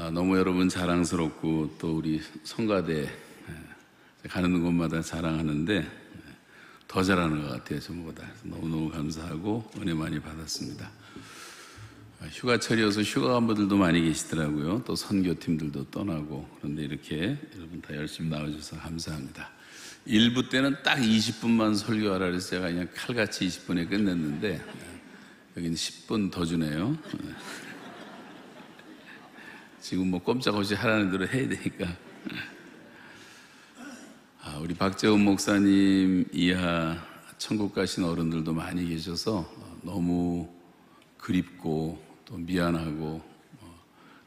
아, 너무 여러분 자랑스럽고 또 우리 성가대 예, 가는 곳마다 자랑하는데 예, 더 잘하는 것 같아요 전부다. 너무너무 감사하고 은혜 많이 받았습니다. 아, 휴가철이어서 휴가 간 분들도 많이 계시더라고요. 또 선교팀들도 떠나고 그런데 이렇게 여러분 다 열심히 나와주셔서 감사합니다. 1부 때는 딱 20분만 설교하라 그래서 제가 그냥 칼같이 20분에 끝냈는데 예, 여기는 10분 더 주네요. 예. 지금 뭐 꼼짝없이 하라는 대로 해야 되니까. 아, 우리 박재훈 목사님 이하 천국 가신 어른들도 많이 계셔서 너무 그립고 또 미안하고 어,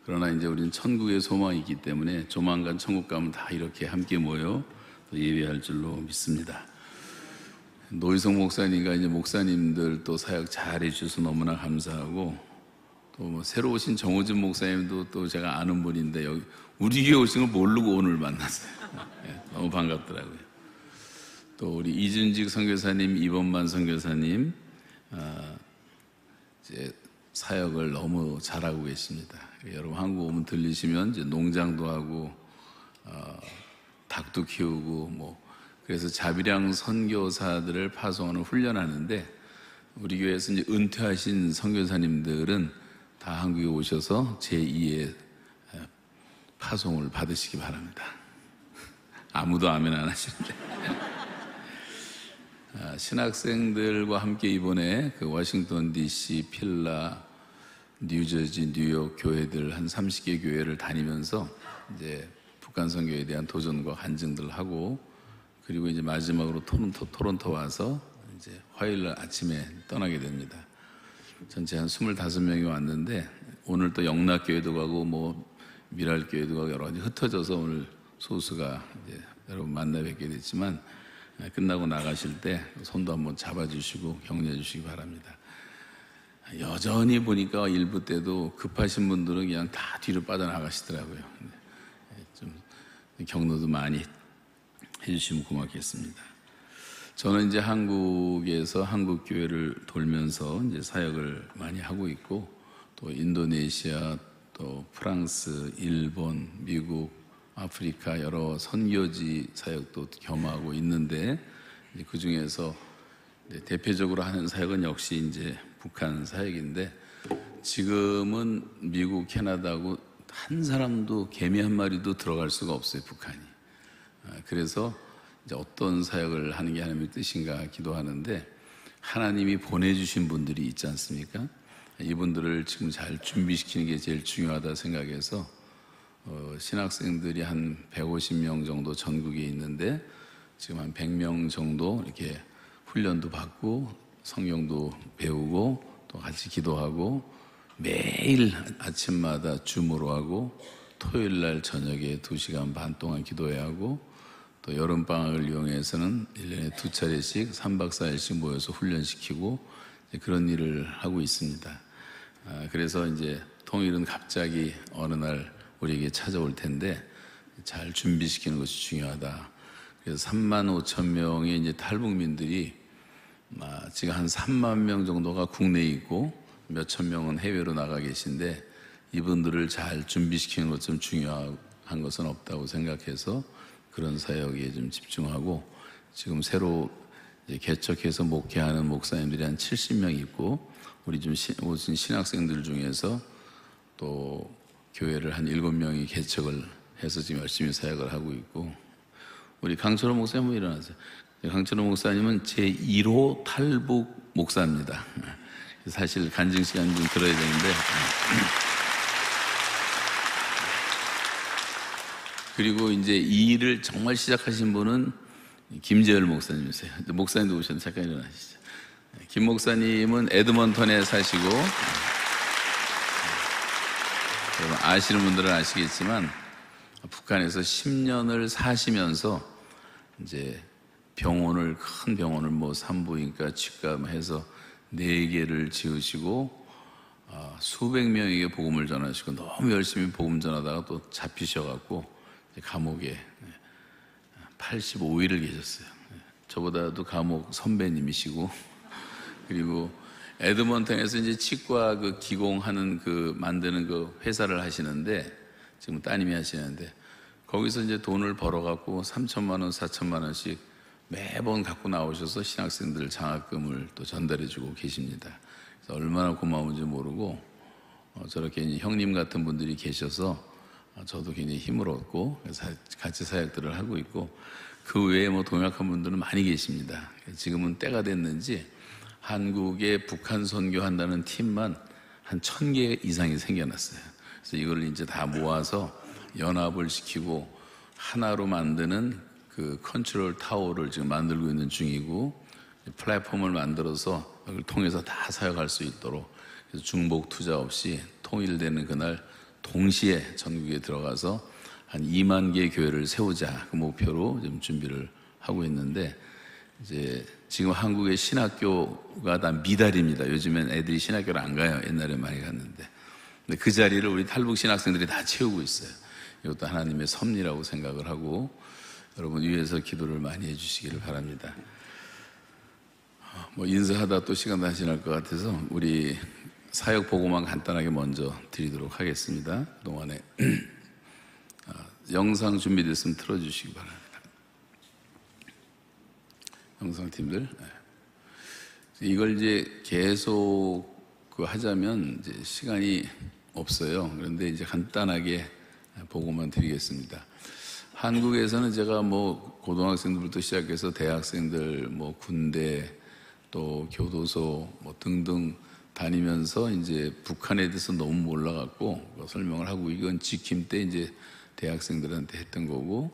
그러나 이제 우리는 천국의 소망이 있기 때문에 조만간 천국 가면 다 이렇게 함께 모여 예배할 줄로 믿습니다. 노희성 목사님과 이제 목사님들 또 사역 잘 해주셔서 너무나 감사하고 또 뭐 새로 오신 정호진 목사님도 또 제가 아는 분인데 여기 우리 교회 오신 걸 모르고 오늘 만났어요. 네, 너무 반갑더라고요. 또 우리 이준직 선교사님, 이범만 선교사님 아, 이제 사역을 너무 잘하고 계십니다. 여러분 한국 오면 들리시면 이제 농장도 하고 어, 닭도 키우고 뭐 그래서 자비량 선교사들을 파송하는 훈련하는데 우리 교회에서 이제 은퇴하신 선교사님들은 다 한국에 오셔서 제2의 파송을 받으시기 바랍니다. 아무도 아멘 안 하시는데. 아, 신학생들과 함께 이번에 그 워싱턴 DC, 필라, 뉴저지, 뉴욕 교회들 한 30개 교회를 다니면서 이제 북한 선교에 대한 도전과 간증들 하고 그리고 이제 마지막으로 토론토, 토론토 와서 이제 화요일 날 아침에 떠나게 됩니다. 전체 한 25명이 왔는데 오늘 또 영락교회도 가고 뭐 미랄교회도 가고 여러 가지 흩어져서 오늘 소수가 이제 여러분 만나 뵙게 됐지만 아, 끝나고 나가실 때 손도 한번 잡아주시고 격려해 주시기 바랍니다. 여전히 보니까 일부 때도 급하신 분들은 그냥 다 뒤로 빠져나가시더라고요. 예, 좀 격려도 많이 해주시면 고맙겠습니다. 저는 이제 한국에서 한국 교회를 돌면서 이제 사역을 많이 하고 있고 또 인도네시아 또 프랑스, 일본, 미국, 아프리카 여러 선교지 사역도 겸하고 있는데 그 중에서 대표적으로 하는 사역은 역시 이제 북한 사역인데 지금은 미국, 캐나다고 한 사람도 개미 한 마리도 들어갈 수가 없어요 북한이. 아, 그래서 이제 어떤 사역을 하는 게 하나님의 뜻인가 기도하는데 하나님이 보내주신 분들이 있지 않습니까? 이분들을 지금 잘 준비시키는 게 제일 중요하다 생각해서 어, 신학생들이 한 150명 정도 전국에 있는데 지금 한 100명 정도 이렇게 훈련도 받고 성경도 배우고 또 같이 기도하고 매일 아침마다 줌으로 하고 토요일 날 저녁에 2시간 반 동안 기도해야 하고 또 여름방학을 이용해서는 1년에 두 차례씩 3박 4일씩 모여서 훈련시키고 그런 일을 하고 있습니다. 아, 그래서 이제 통일은 갑자기 어느 날 우리에게 찾아올 텐데 잘 준비시키는 것이 중요하다. 그래서 3만 5천 명의 이제 탈북민들이 아, 지금 한 3만 명 정도가 국내에 있고 몇 천 명은 해외로 나가 계신데 이분들을 잘 준비시키는 것 좀 중요한 것은 없다고 생각해서 그런 사역에 좀 집중하고 지금 새로 개척해서 목회하는 목사님들이 한 70명 있고 우리 좀 오신 신학생들 중에서 또 교회를 한 7명이 개척을 해서 지금 열심히 사역을 하고 있고 우리 강철호 목사님 한번 일어나세요. 강철호 목사님은 제 1호 탈북 목사입니다. 사실 간증 시간 좀 들어야 되는데 그리고 이제 이 일을 정말 시작하신 분은 김재열 목사님이세요. 목사님도 오셨는데 잠깐 일어나시죠. 김 목사님은 에드먼턴에 사시고 아시는 분들은 아시겠지만 북한에서 10년을 사시면서 이제 병원을 큰 병원을 뭐 산부인과 치과 해서 네 개를 지으시고 어, 수백 명에게 복음을 전하시고 너무 열심히 복음 전하다가 또 잡히셔갖고 감옥에 85일을 계셨어요. 저보다도 감옥 선배님이시고 그리고 에드먼턴에서 이제 치과 그 기공하는 그 만드는 그 회사를 하시는데 지금 따님이 하시는데 거기서 이제 돈을 벌어갖고 3천만 원, 4천만 원씩 매번 갖고 나오셔서 신학생들 장학금을 또 전달해주고 계십니다. 그래서 얼마나 고마운지 모르고 어, 저렇게 형님 같은 분들이 계셔서 어, 저도 굉장히 힘을 얻고 같이 사역들을 하고 있고 그 외에 뭐 동역한 분들은 많이 계십니다. 지금은 때가 됐는지 한국에 북한 선교한다는 팀만 한 천 개 이상이 생겨났어요. 그래서 이걸 이제 다 모아서 연합을 시키고 하나로 만드는 그 컨트롤 타워를 지금 만들고 있는 중이고 플랫폼을 만들어서 이걸 통해서 다 사역할 수 있도록 중복 투자 없이 통일되는 그날 동시에 전국에 들어가서 한 2만 개의 교회를 세우자 그 목표로 지금 준비를 하고 있는데 이제 지금 한국의 신학교가 다 미달입니다. 요즘엔 애들이 신학교를 안 가요. 옛날에 많이 갔는데. 근데 그 자리를 우리 탈북 신학생들이 다 채우고 있어요. 이것도 하나님의 섭리라고 생각을 하고 여러분 위에서 기도를 많이 해주시기를 바랍니다. 뭐 인사하다 또 시간 다 지날 것 같아서 우리 사역 보고만 간단하게 먼저 드리도록 하겠습니다. 그동안에 아, 영상 준비됐으면 틀어주시기 바랍니다. 영상팀들 네. 이걸 이제 계속 그 하자면 이제 시간이 없어요. 그런데 이제 간단하게 보고만 드리겠습니다. 한국에서는 제가 뭐 고등학생들부터 시작해서 대학생들, 뭐 군대, 또 교도소 뭐 등등 다니면서 이제 북한에 대해서 너무 몰라갖고 뭐 설명을 하고 이건 지킴 때 이제 대학생들한테 했던 거고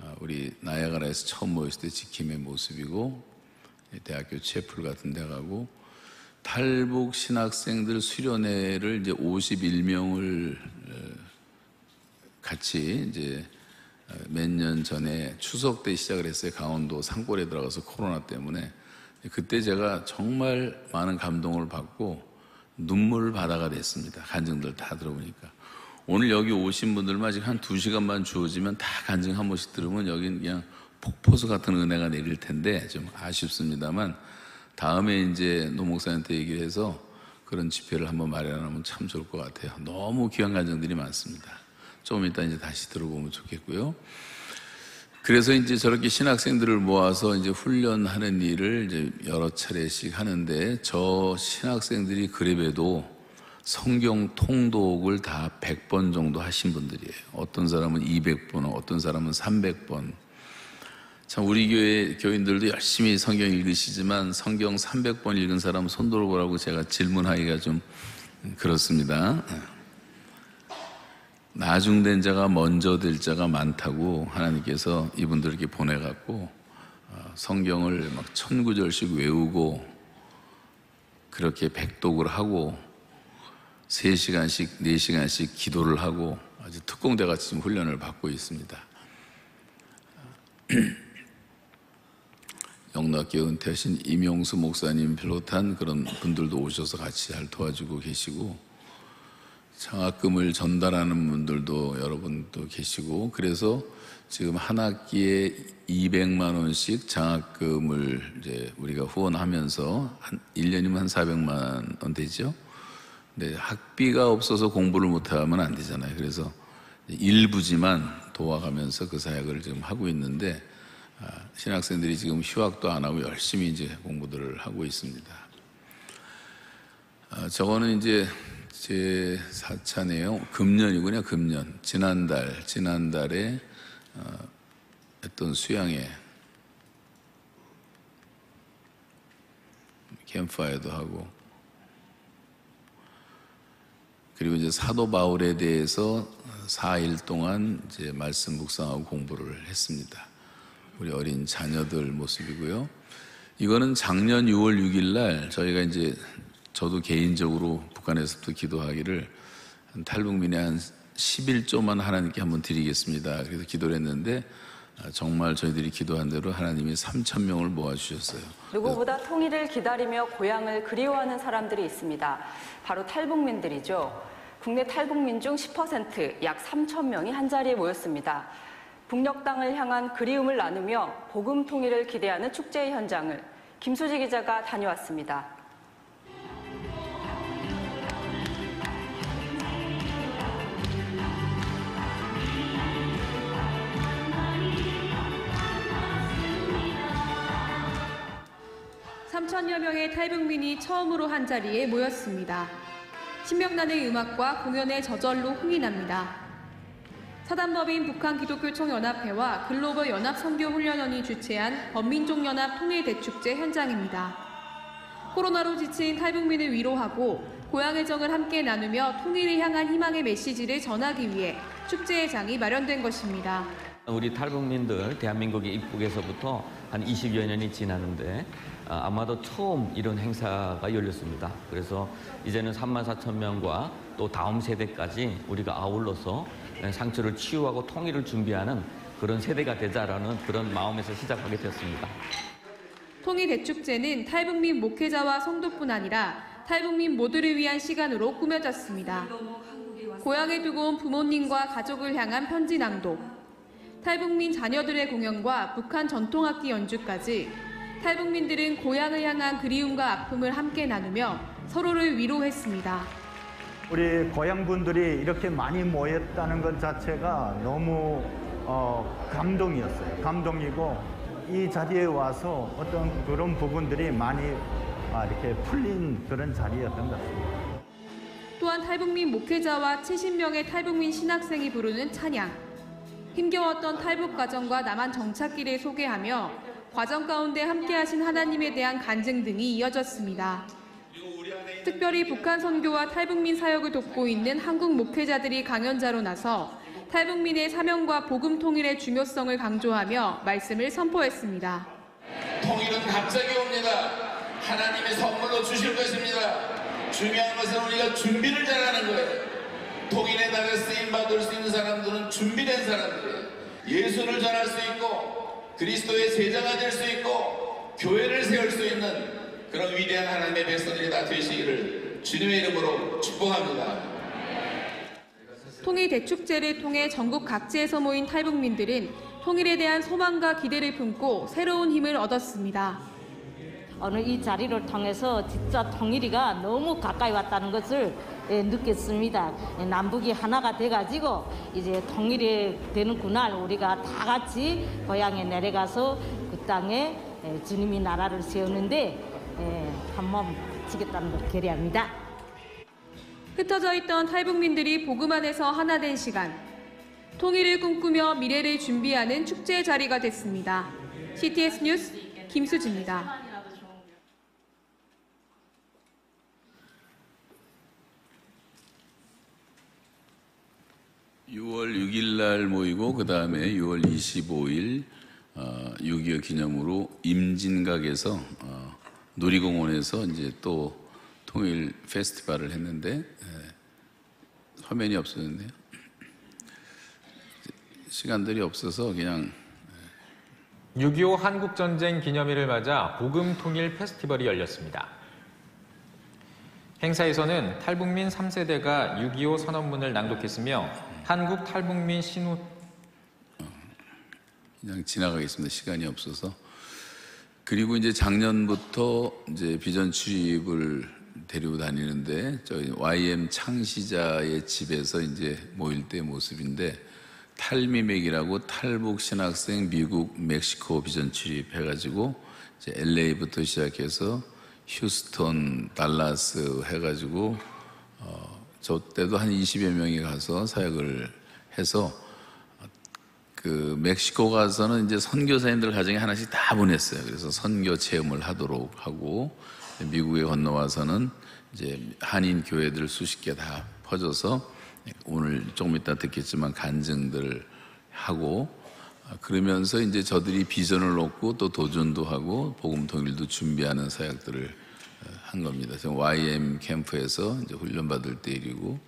아, 우리 나야가라에서 처음 모였을 때 지킴의 모습이고 대학교 채플 같은 데 가고 탈북 신학생들 수련회를 이제 51명을 같이 이제 몇 년 전에 추석 때 시작을 했어요. 강원도 산골에 들어가서 코로나 때문에 그때 제가 정말 많은 감동을 받고 눈물 바다가 됐습니다. 간증들 다 들어보니까. 오늘 여기 오신 분들만 아직 한 두 시간만 주어지면 다 간증 한 번씩 들으면 여기는 그냥 폭포수 같은 은혜가 내릴 텐데 좀 아쉽습니다만 다음에 이제 노 목사한테 얘기를 해서 그런 집회를 한번 마련하면 참 좋을 것 같아요. 너무 귀한 간증들이 많습니다. 조금 이따 이제 다시 들어보면 좋겠고요. 그래서 이제 저렇게 신학생들을 모아서 이제 훈련하는 일을 이제 여러 차례씩 하는데 저 신학생들이 그래봬도 성경 통독을 다 100번 정도 하신 분들이에요. 어떤 사람은 200번, 어떤 사람은 300번. 참 우리 교회 교인들도 열심히 성경 읽으시지만 성경 300번 읽은 사람 손 들어 보라고 제가 질문하기가 좀 그렇습니다. 나중된 자가 먼저 될 자가 많다고 하나님께서 이분들에게 보내갖고 어, 성경을 막 천구절씩 외우고 그렇게 백독을 하고 3시간씩, 4시간씩 기도를 하고 아주 특공대 같이 지금 훈련을 받고 있습니다. 영락교 은퇴하신 임용수 목사님 비롯한 그런 분들도 오셔서 같이 잘 도와주고 계시고 장학금을 전달하는 분들도 여러분도 계시고 그래서 지금 한 학기에 200만 원씩 장학금을 이제 우리가 후원하면서 한 1년이면 한 400만 원 되죠. 네, 학비가 없어서 공부를 못 하면 안 되잖아요. 그래서 일부지만 도와가면서 그 사역을 지금 하고 있는데 아, 신학생들이 지금 휴학도 안 하고 열심히 이제 공부들을 하고 있습니다. 아, 저거는 이제 제 4차네요. 금년이군요. 금년. 지난달 지난달에 어, 했던 수양회 캠파이어도 하고 그리고 이제 사도 바울에 대해서 4일 동안 이제 말씀 묵상하고 공부를 했습니다. 우리 어린 자녀들 모습이고요. 이거는 작년 6월 6일 날 저희가 이제 저도 개인적으로 북한에서부터 기도하기를 탈북민의 한 11조만 하나님께 한번 드리겠습니다. 그래서 기도를 했는데 아, 정말 저희들이 기도한 대로 하나님이 3천 명을 모아주셨어요. 누구보다 통일을 기다리며 고향을 그리워하는 사람들이 있습니다. 바로 탈북민들이죠. 국내 탈북민 중 10%, 약 3천 명이 한 자리에 모였습니다. 북녘 땅을 향한 그리움을 나누며 복음 통일을 기대하는 축제의 현장을 김수지 기자가 다녀왔습니다. 3천여 명의 탈북민이 처음으로 한 자리에 모였습니다. 신명나는 음악과 공연에 저절로 흥이 납니다. 사단법인 북한 기독교총연합회와 글로벌 연합선교훈련원이 주최한 범민족연합 통일대축제 현장입니다. 코로나로 지친 탈북민을 위로하고 고향의 정을 함께 나누며 통일을 향한 희망의 메시지를 전하기 위해 축제의 장이 마련된 것입니다. 우리 탈북민들 대한민국에 입국에서부터 한 20여 년이 지났는데 아, 아마도 처음 이런 행사가 열렸습니다. 그래서 이제는 3만 4천 명과 또 다음 세대까지 우리가 아울러서 상처를 치유하고 통일을 준비하는 그런 세대가 되자라는 그런 마음에서 시작하게 되었습니다. 통일대축제는 탈북민 목회자와 성도뿐 아니라 탈북민 모두를 위한 시간으로 꾸며졌습니다. 고향에 두고 온 부모님과 가족을 향한 편지 낭독, 탈북민 자녀들의 공연과 북한 전통악기 연주까지 탈북민들은 고향을 향한 그리움과 아픔을 함께 나누며 서로를 위로했습니다. 우리 고향 분들이 이렇게 많이 모였다는 것 자체가 너무 어, 감동이었어요. 감동이고 이 자리에 와서 어떤 그런 부분들이 많이 아, 이렇게 풀린 그런 자리였던 것 같습니다. 또한 탈북민 목회자와 70명의 탈북민 신학생이 부르는 찬양, 힘겨웠던 탈북 과정과 남한 정착기를 소개하며 과정 가운데 함께하신 하나님에 대한 간증 등이 이어졌습니다. 특별히 북한 선교와 탈북민 사역을 돕고 있는 한국 목회자들이 강연자로 나서 탈북민의 사명과 복음 통일의 중요성을 강조하며 말씀을 선포했습니다. 통일은 갑자기 옵니다. 하나님의 선물로 주실 것입니다. 중요한 것은 우리가 준비를 잘하는 거예요. 통일의 날에 쓰임 받을 수 있는 사람들은 준비된 사람들이에요. 예수를 전할 수 있고 그리스도의 제자가 될 수 있고 교회를 세울 수 있는 그런 위대한 하나님의 백성들이 다 되시기를 주님의 이름으로 축복합니다. 통일 대축제를 통해 전국 각지에서 모인 탈북민들은 통일에 대한 소망과 기대를 품고 새로운 힘을 얻었습니다. 오늘 이 자리를 통해서 진짜 통일이가 너무 가까이 왔다는 것을 예, 느꼈습니다. 예, 남북이 하나가 돼가지고 이제 통일이 되는 그날 우리가 다 같이 고향에 내려가서 그 땅에 예, 주님이 나라를 세우는데 한몸 바치겠다는 걸 결의합니다. 흩어져 있던 탈북민들이 복음 안에서 하나 된 시간. 통일을 꿈꾸며 미래를 준비하는 축제 자리가 됐습니다. CTS 뉴스 김수지입니다. 6월 6일 날 모이고 그 다음에 6월 25일 어, 6.25 기념으로 임진각에서 어, 놀이공원에서 이제 또 통일 페스티벌을 했는데 예, 화면이 없어졌네요. 시간들이 없어서 그냥 6.25 한국전쟁 기념일을 맞아 복음 통일 페스티벌이 열렸습니다. 행사에서는 탈북민 3세대가 6.25 선언문을 낭독했으며 한국 탈북민 신우 그냥 지나가겠습니다. 시간이 없어서. 그리고 이제 작년부터 이제 비전 출입을 데리고 다니는데 저희 YM 창시자의 집에서 이제 모일 때 모습인데 탈미맥이라고 탈북 신학생 미국 멕시코 비전 출입해가지고 이제 LA부터 시작해서 휴스턴, 달라스 해가지고 어, 저 때도 한 20여 명이 가서 사역을 해서 그 멕시코 가서는 이제 선교사님들 가정에 하나씩 다 보냈어요. 그래서 선교 체험을 하도록 하고 미국에 건너와서는 이제 한인 교회들 수십 개 다 퍼져서 오늘 조금 이따 듣겠지만 간증들 하고 그러면서 이제 저들이 비전을 놓고 또 도전도 하고 복음 통일도 준비하는 사역들을 한 겁니다. YM 캠프에서 이제 훈련 받을 때 일이고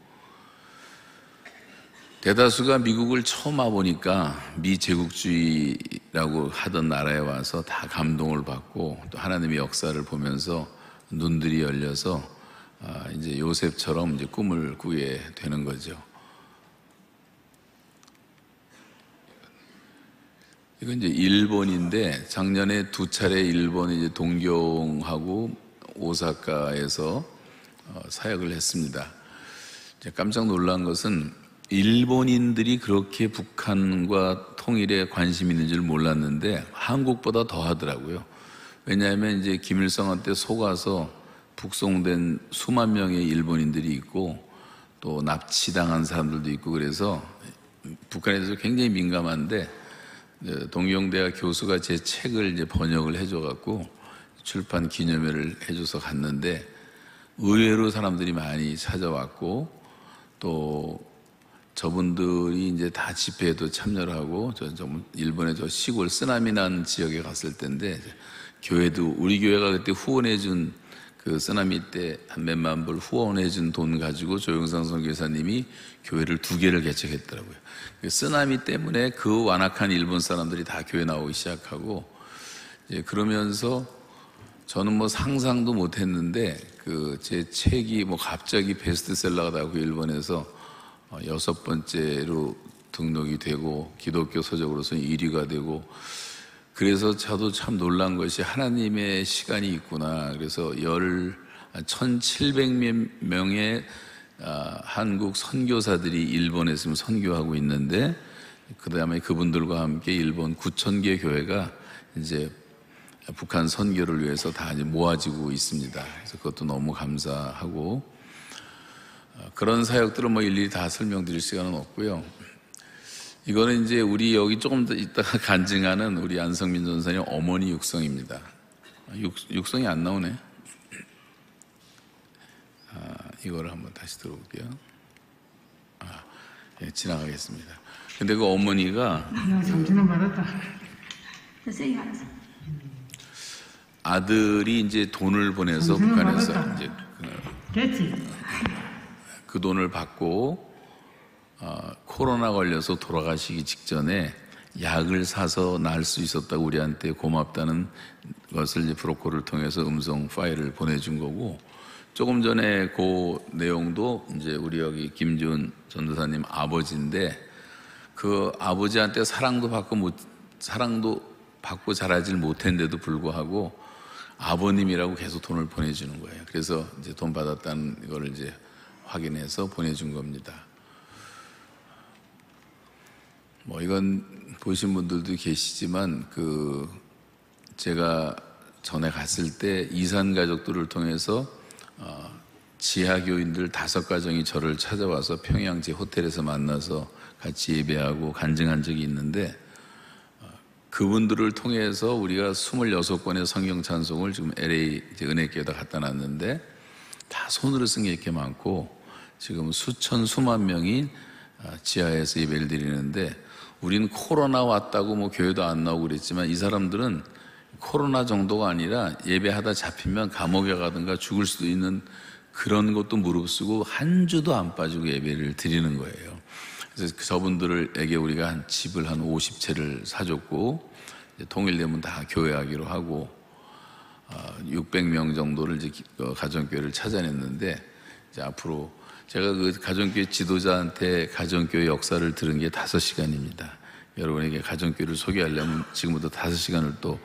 대다수가 미국을 처음 와 보니까 미 제국주의라고 하던 나라에 와서 다 감동을 받고 또 하나님의 역사를 보면서 눈들이 열려서 아, 이제 요셉처럼 이제 꿈을 꾸게 되는 거죠. 이건 이제 일본인데 작년에 두 차례 일본 이제 동경하고 오사카에서 어, 사역을 했습니다. 깜짝 놀란 것은 일본인들이 그렇게 북한과 통일에 관심 있는 줄 몰랐는데 한국보다 더 하더라고요. 왜냐하면 이제 김일성한테 속아서 북송된 수만 명의 일본인들이 있고 또 납치당한 사람들도 있고 그래서 북한에 대해서 굉장히 민감한데 동경대학 교수가 제 책을 이제 번역을 해줘갖고 출판 기념회를 해줘서 갔는데 의외로 사람들이 많이 찾아왔고 또 저분들이 이제 다 집회에도 참여를 하고 저, 저 일본의 저 시골 쓰나미 난 지역에 갔을 때인데 교회도 우리 교회가 그때 후원해 준 그 쓰나미 때 한 몇만 불 후원해 준 돈 가지고 조영상 선교사님이 교회를 두 개를 개척했더라고요. 그 쓰나미 때문에 그 완악한 일본 사람들이 다 교회 나오기 시작하고 그러면서 저는 뭐 상상도 못했는데 그 제 책이 뭐 갑자기 베스트셀러가 되고 일본에서 어, 여섯 번째로 등록이 되고 기독교 서적으로서 1위가 되고 그래서 저도 참 놀란 것이 하나님의 시간이 있구나. 그래서 열 1,700명의 아, 한국 선교사들이 일본에 있으면 선교하고 있는데 그 다음에 그분들과 함께 일본 9천 개 교회가 이제 북한 선교를 위해서 다 이제 모아지고 있습니다. 그래서 그것도 너무 감사하고 어, 그런 사역들은 뭐 일일이 다 설명드릴 시간은 없고요. 이거는 이제 우리 여기 조금 더 이따가 간증하는 우리 안성민 전사님 어머니 육성입니다. 육, 육성이 안 나오네. 아, 이거를 한번 다시 들어볼게요. 아, 예, 지나가겠습니다. 근데 그 어머니가 잠시만 말았다. 아들이 이제 돈을 보내서 북한에서 이제 그? 그 돈을 받고 어, 코로나 걸려서 돌아가시기 직전에 약을 사서 날 수 있었다고 우리한테 고맙다는 것을 이제 브로커를 통해서 음성 파일을 보내준 거고 조금 전에 그 내용도 이제 우리 여기 김지훈 전도사님 아버지인데 그 아버지한테 사랑도 받고 못 사랑도 받고 자라질 못했는데도 불구하고 아버님이라고 계속 돈을 보내주는 거예요. 그래서 이제 돈 받았다는 걸 이제 확인해서 보내준 겁니다. 뭐 이건 보신 분들도 계시지만 그 제가 전에 갔을 때 이산 가족들을 통해서 어 지하 교인들 다섯 가정이 저를 찾아와서 평양 제 호텔에서 만나서 같이 예배하고 간증한 적이 있는데 어 그분들을 통해서 우리가 26권의 성경 찬송을 지금 LA 은혜교에다 갖다 놨는데 다 손으로 쓴 게 이렇게 많고 지금 수천 수만 명이 어, 지하에서 예배를 드리는데 우리는 코로나 왔다고 뭐 교회도 안 나오고 그랬지만 이 사람들은 코로나 정도가 아니라 예배하다 잡히면 감옥에 가든가 죽을 수도 있는 그런 것도 무릅쓰고 한 주도 안 빠지고 예배를 드리는 거예요. 그래서 저분들에게 우리가 한 집을 한 50채를 사줬고 통일되면 다 교회하기로 하고 600명 정도를 이제 어, 가정교회를 찾아냈는데 이제 앞으로 제가 그 가정교회 지도자한테 가정교회 역사를 들은 게 다섯 시간입니다. 여러분에게 가정교회를 소개하려면 지금부터 다섯 시간을 또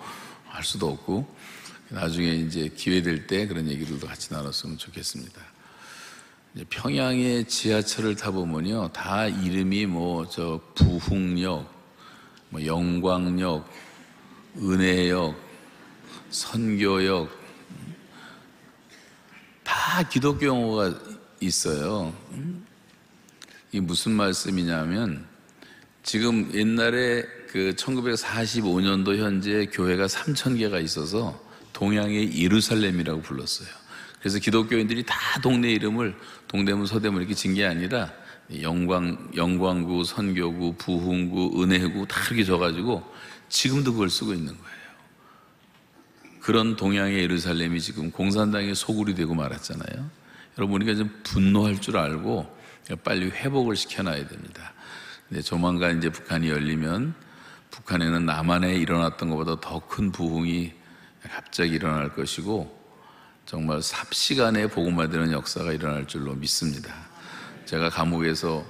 할 수도 없고 나중에 이제 기회 될 때 그런 얘기들도 같이 나눴으면 좋겠습니다. 평양의 지하철을 타보면요, 다 이름이 뭐 저 부흥역, 뭐 영광역, 은혜역, 선교역 다 기독교 용어가 있어요. 이게 무슨 말씀이냐면 지금 옛날에 그 1945년도 현재 교회가 3천 개가 있어서 동양의 예루살렘이라고 불렀어요. 그래서 기독교인들이 다 동네 이름을 동대문, 서대문 이렇게 진 게 아니라 영광, 영광구, 선교구, 부흥구, 은혜구 다 이렇게 져가지고 지금도 그걸 쓰고 있는 거예요. 그런 동양의 예루살렘이 지금 공산당의 소굴이 되고 말았잖아요. 여러분 우리가 좀 분노할 줄 알고 빨리 회복을 시켜놔야 됩니다. 근데 조만간 이제 북한이 열리면 북한에는 남한에 일어났던 것보다 더 큰 부흥이 갑자기 일어날 것이고 정말 삽시간에 복음화 되는 역사가 일어날 줄로 믿습니다. 제가 감옥에서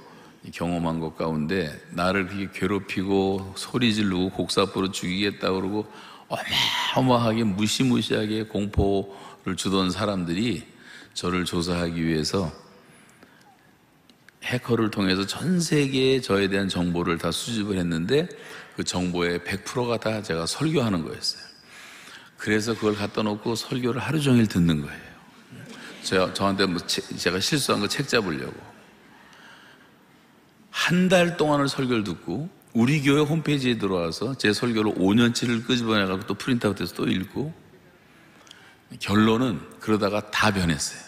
경험한 것 가운데 나를 그렇게 괴롭히고 소리 지르고 곡사포로 죽이겠다 그러고 어마어마하게 무시무시하게 공포를 주던 사람들이 저를 조사하기 위해서 해커를 통해서 전 세계에 저에 대한 정보를 다 수집을 했는데 그 정보의 100%가 다 제가 설교하는 거였어요. 그래서 그걸 갖다 놓고 설교를 하루 종일 듣는 거예요. 제가 저한테 뭐 제- 제가 실수한 거 책 잡으려고 한 달 동안을 설교를 듣고 우리 교회 홈페이지에 들어와서 제 설교를 5년치를 끄집어내 갖고 또 프린트아웃 해서 또 읽고 결론은 그러다가 다 변했어요.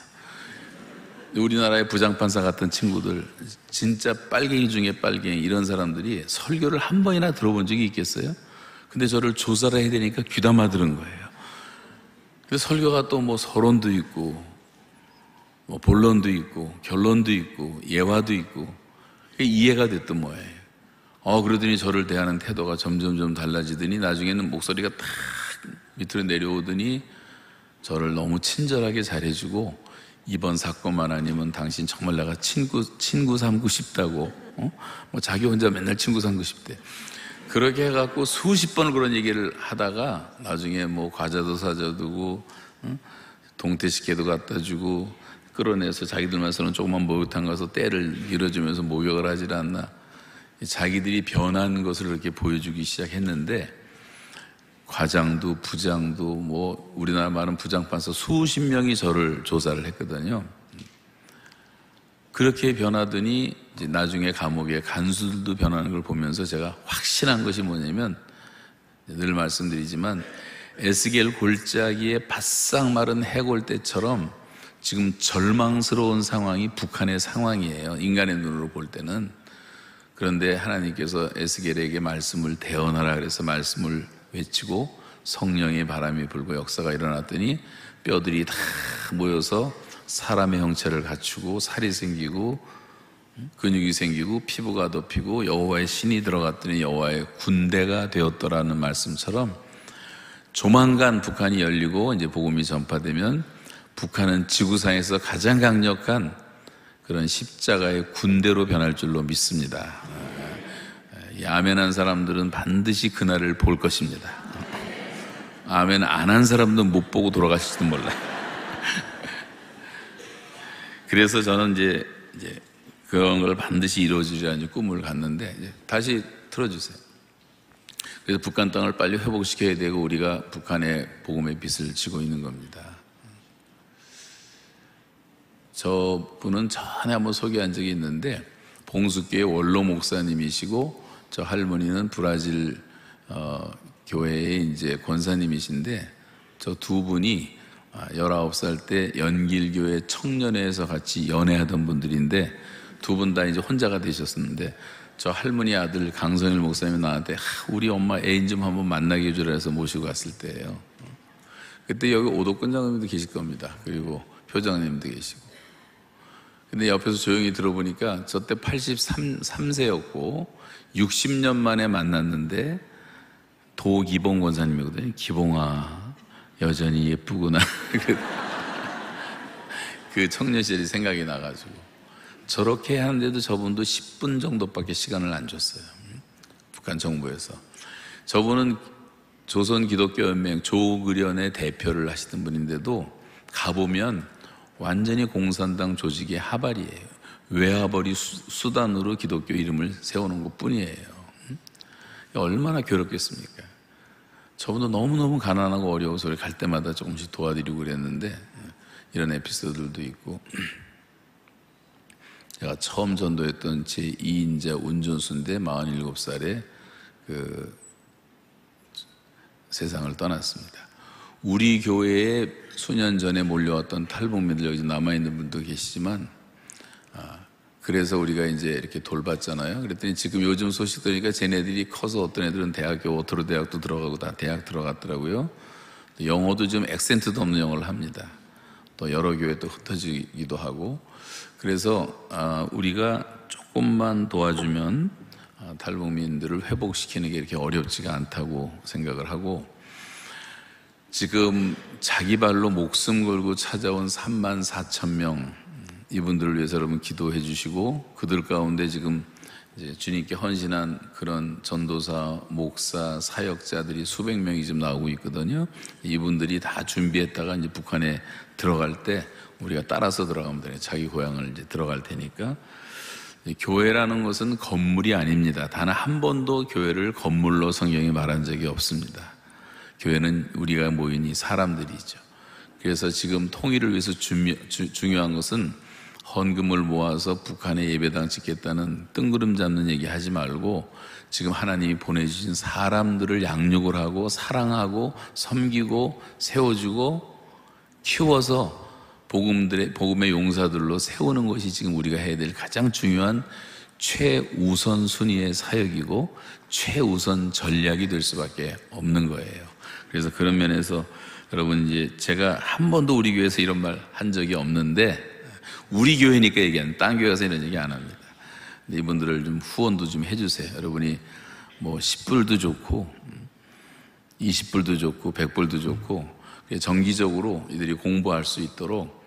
우리나라의 부장판사 같은 친구들 진짜 빨갱이 중에 빨갱이 이런 사람들이 설교를 한 번이나 들어본 적이 있겠어요? 근데 저를 조사를 해야 되니까 귀담아 들은 거예요. 근데 설교가 또 뭐 서론도 있고 뭐 본론도 있고 결론도 있고 예화도 있고 이해가 됐던 뭐예요. 어 그러더니 저를 대하는 태도가 점점점 달라지더니 나중에는 목소리가 탁 밑으로 내려오더니 저를 너무 친절하게 잘해주고 이번 사건만 아니면 당신 정말 내가 친구 친구 삼고 싶다고 어? 뭐 자기 혼자 맨날 친구 삼고 싶대 그렇게 해갖고 수십 번을 그런 얘기를 하다가 나중에 뭐 과자도 사줘두고 응? 동태식혜도 갖다 주고 끌어내서 자기들만서는 조그만 목욕탕 가서 때를 밀어주면서 목욕을 하질 않나 자기들이 변한 것을 이렇게 보여주기 시작했는데 과장도 부장도 뭐 우리나라 많은 부장판서 수십 명이 저를 조사를 했거든요. 그렇게 변하더니 나중에 감옥에 간수들도 변하는 걸 보면서 제가 확신한 것이 뭐냐면 늘 말씀드리지만 에스겔 골짜기에 바싹 마른 해골대처럼 지금 절망스러운 상황이 북한의 상황이에요. 인간의 눈으로 볼 때는. 그런데 하나님께서 에스겔에게 말씀을 대언하라 그래서 말씀을 외치고 성령의 바람이 불고 역사가 일어났더니 뼈들이 다 모여서 사람의 형체를 갖추고 살이 생기고 근육이 생기고 피부가 덮이고 여호와의 신이 들어갔더니 여호와의 군대가 되었더라는 말씀처럼 조만간 북한이 열리고 이제 복음이 전파되면 북한은 지구상에서 가장 강력한 그런 십자가의 군대로 변할 줄로 믿습니다. 이 아멘한 사람들은 반드시 그날을 볼 것입니다. 아멘 안 한 사람도 못 보고 돌아가실지도 몰라요. 그래서 저는 이제, 이제 그런 걸 반드시 이루어지리라는 꿈을 갖는데 다시 틀어주세요. 그래서 북한 땅을 빨리 회복시켜야 되고 우리가 북한의 복음의 빛을 지고 있는 겁니다. 저 분은 전에 한번 소개한 적이 있는데 봉숙교의 원로 목사님이시고 저 할머니는 브라질 어, 교회의 이제 권사님이신데 저 두 분이 아, 19살 때 연길교회 청년회에서 같이 연애하던 분들인데 두 분 다 이제 혼자가 되셨었는데 저 할머니 아들 강선일 목사님이 나한테 하, 우리 엄마 애인 좀 한번 만나게 해주라 해서 모시고 갔을 때예요. 그때 여기 오덕근 장님도 계실 겁니다. 그리고 표장님도 계시고. 근데 옆에서 조용히 들어보니까 저 때 83세였고 60년 만에 만났는데 도기봉 권사님이거든요. 기봉아 여전히 예쁘구나. 그 청년 시절이 생각이 나가지고 저렇게 하는데도 저분도 10분 정도밖에 시간을 안 줬어요. 북한 정부에서 저분은 조선 기독교 연맹 조국의련의 대표를 하시던 분인데도 가보면 완전히 공산당 조직의 하발이에요. 외화벌이 수, 단으로 기독교 이름을 세우는 것 뿐이에요. 얼마나 괴롭겠습니까? 저분도 너무너무 가난하고 어려워서 갈 때마다 조금씩 도와드리고 그랬는데 이런 에피소드들도 있고 제가 처음 전도했던 제 2인자 운전수인데 47살에 그 세상을 떠났습니다. 우리 교회에 수년 전에 몰려왔던 탈북민들 여기 남아있는 분도 계시지만 아, 그래서 우리가 이제 이렇게 돌봤잖아요. 그랬더니 지금 요즘 소식 들으니까 쟤네들이 커서 어떤 애들은 대학교 오토로 대학도 들어가고 다 대학 들어갔더라고요. 영어도 좀 accent도 없는 영어를 합니다. 또 여러 교회 또 흩어지기도 하고 그래서 아, 우리가 조금만 도와주면 아, 탈북민들을 회복시키는 게 이렇게 어렵지가 않다고 생각을 하고 지금 자기 발로 목숨 걸고 찾아온 3만 4천 명 이분들을 위해서 여러분 기도해 주시고 그들 가운데 지금 이제 주님께 헌신한 그런 전도사, 목사, 사역자들이 수백 명이 지금 나오고 있거든요. 이분들이 다 준비했다가 이제 북한에 들어갈 때 우리가 따라서 들어가면 돼요. 자기 고향을 이제 들어갈 테니까. 교회라는 것은 건물이 아닙니다. 단 한 번도 교회를 건물로 성경이 말한 적이 없습니다. 교회는 우리가 모인 이 사람들이죠. 그래서 지금 통일을 위해서 중요한 것은 헌금을 모아서 북한에 예배당 짓겠다는 뜬구름 잡는 얘기 하지 말고 지금 하나님이 보내주신 사람들을 양육을 하고 사랑하고 섬기고 세워주고 키워서 복음들의 복음의 용사들로 세우는 것이 지금 우리가 해야 될 가장 중요한 최우선 순위의 사역이고 최우선 전략이 될 수밖에 없는 거예요. 그래서 그런 면에서 여러분 이제 제가 한 번도 우리 교회에서 이런 말 한 적이 없는데 우리 교회니까 얘기하는 딴 교회 가서 이런 얘기 안 합니다. 이분들을 좀 후원도 좀 해주세요. 여러분이 뭐 10불도 좋고 20불도 좋고 100불도 좋고 정기적으로 이들이 공부할 수 있도록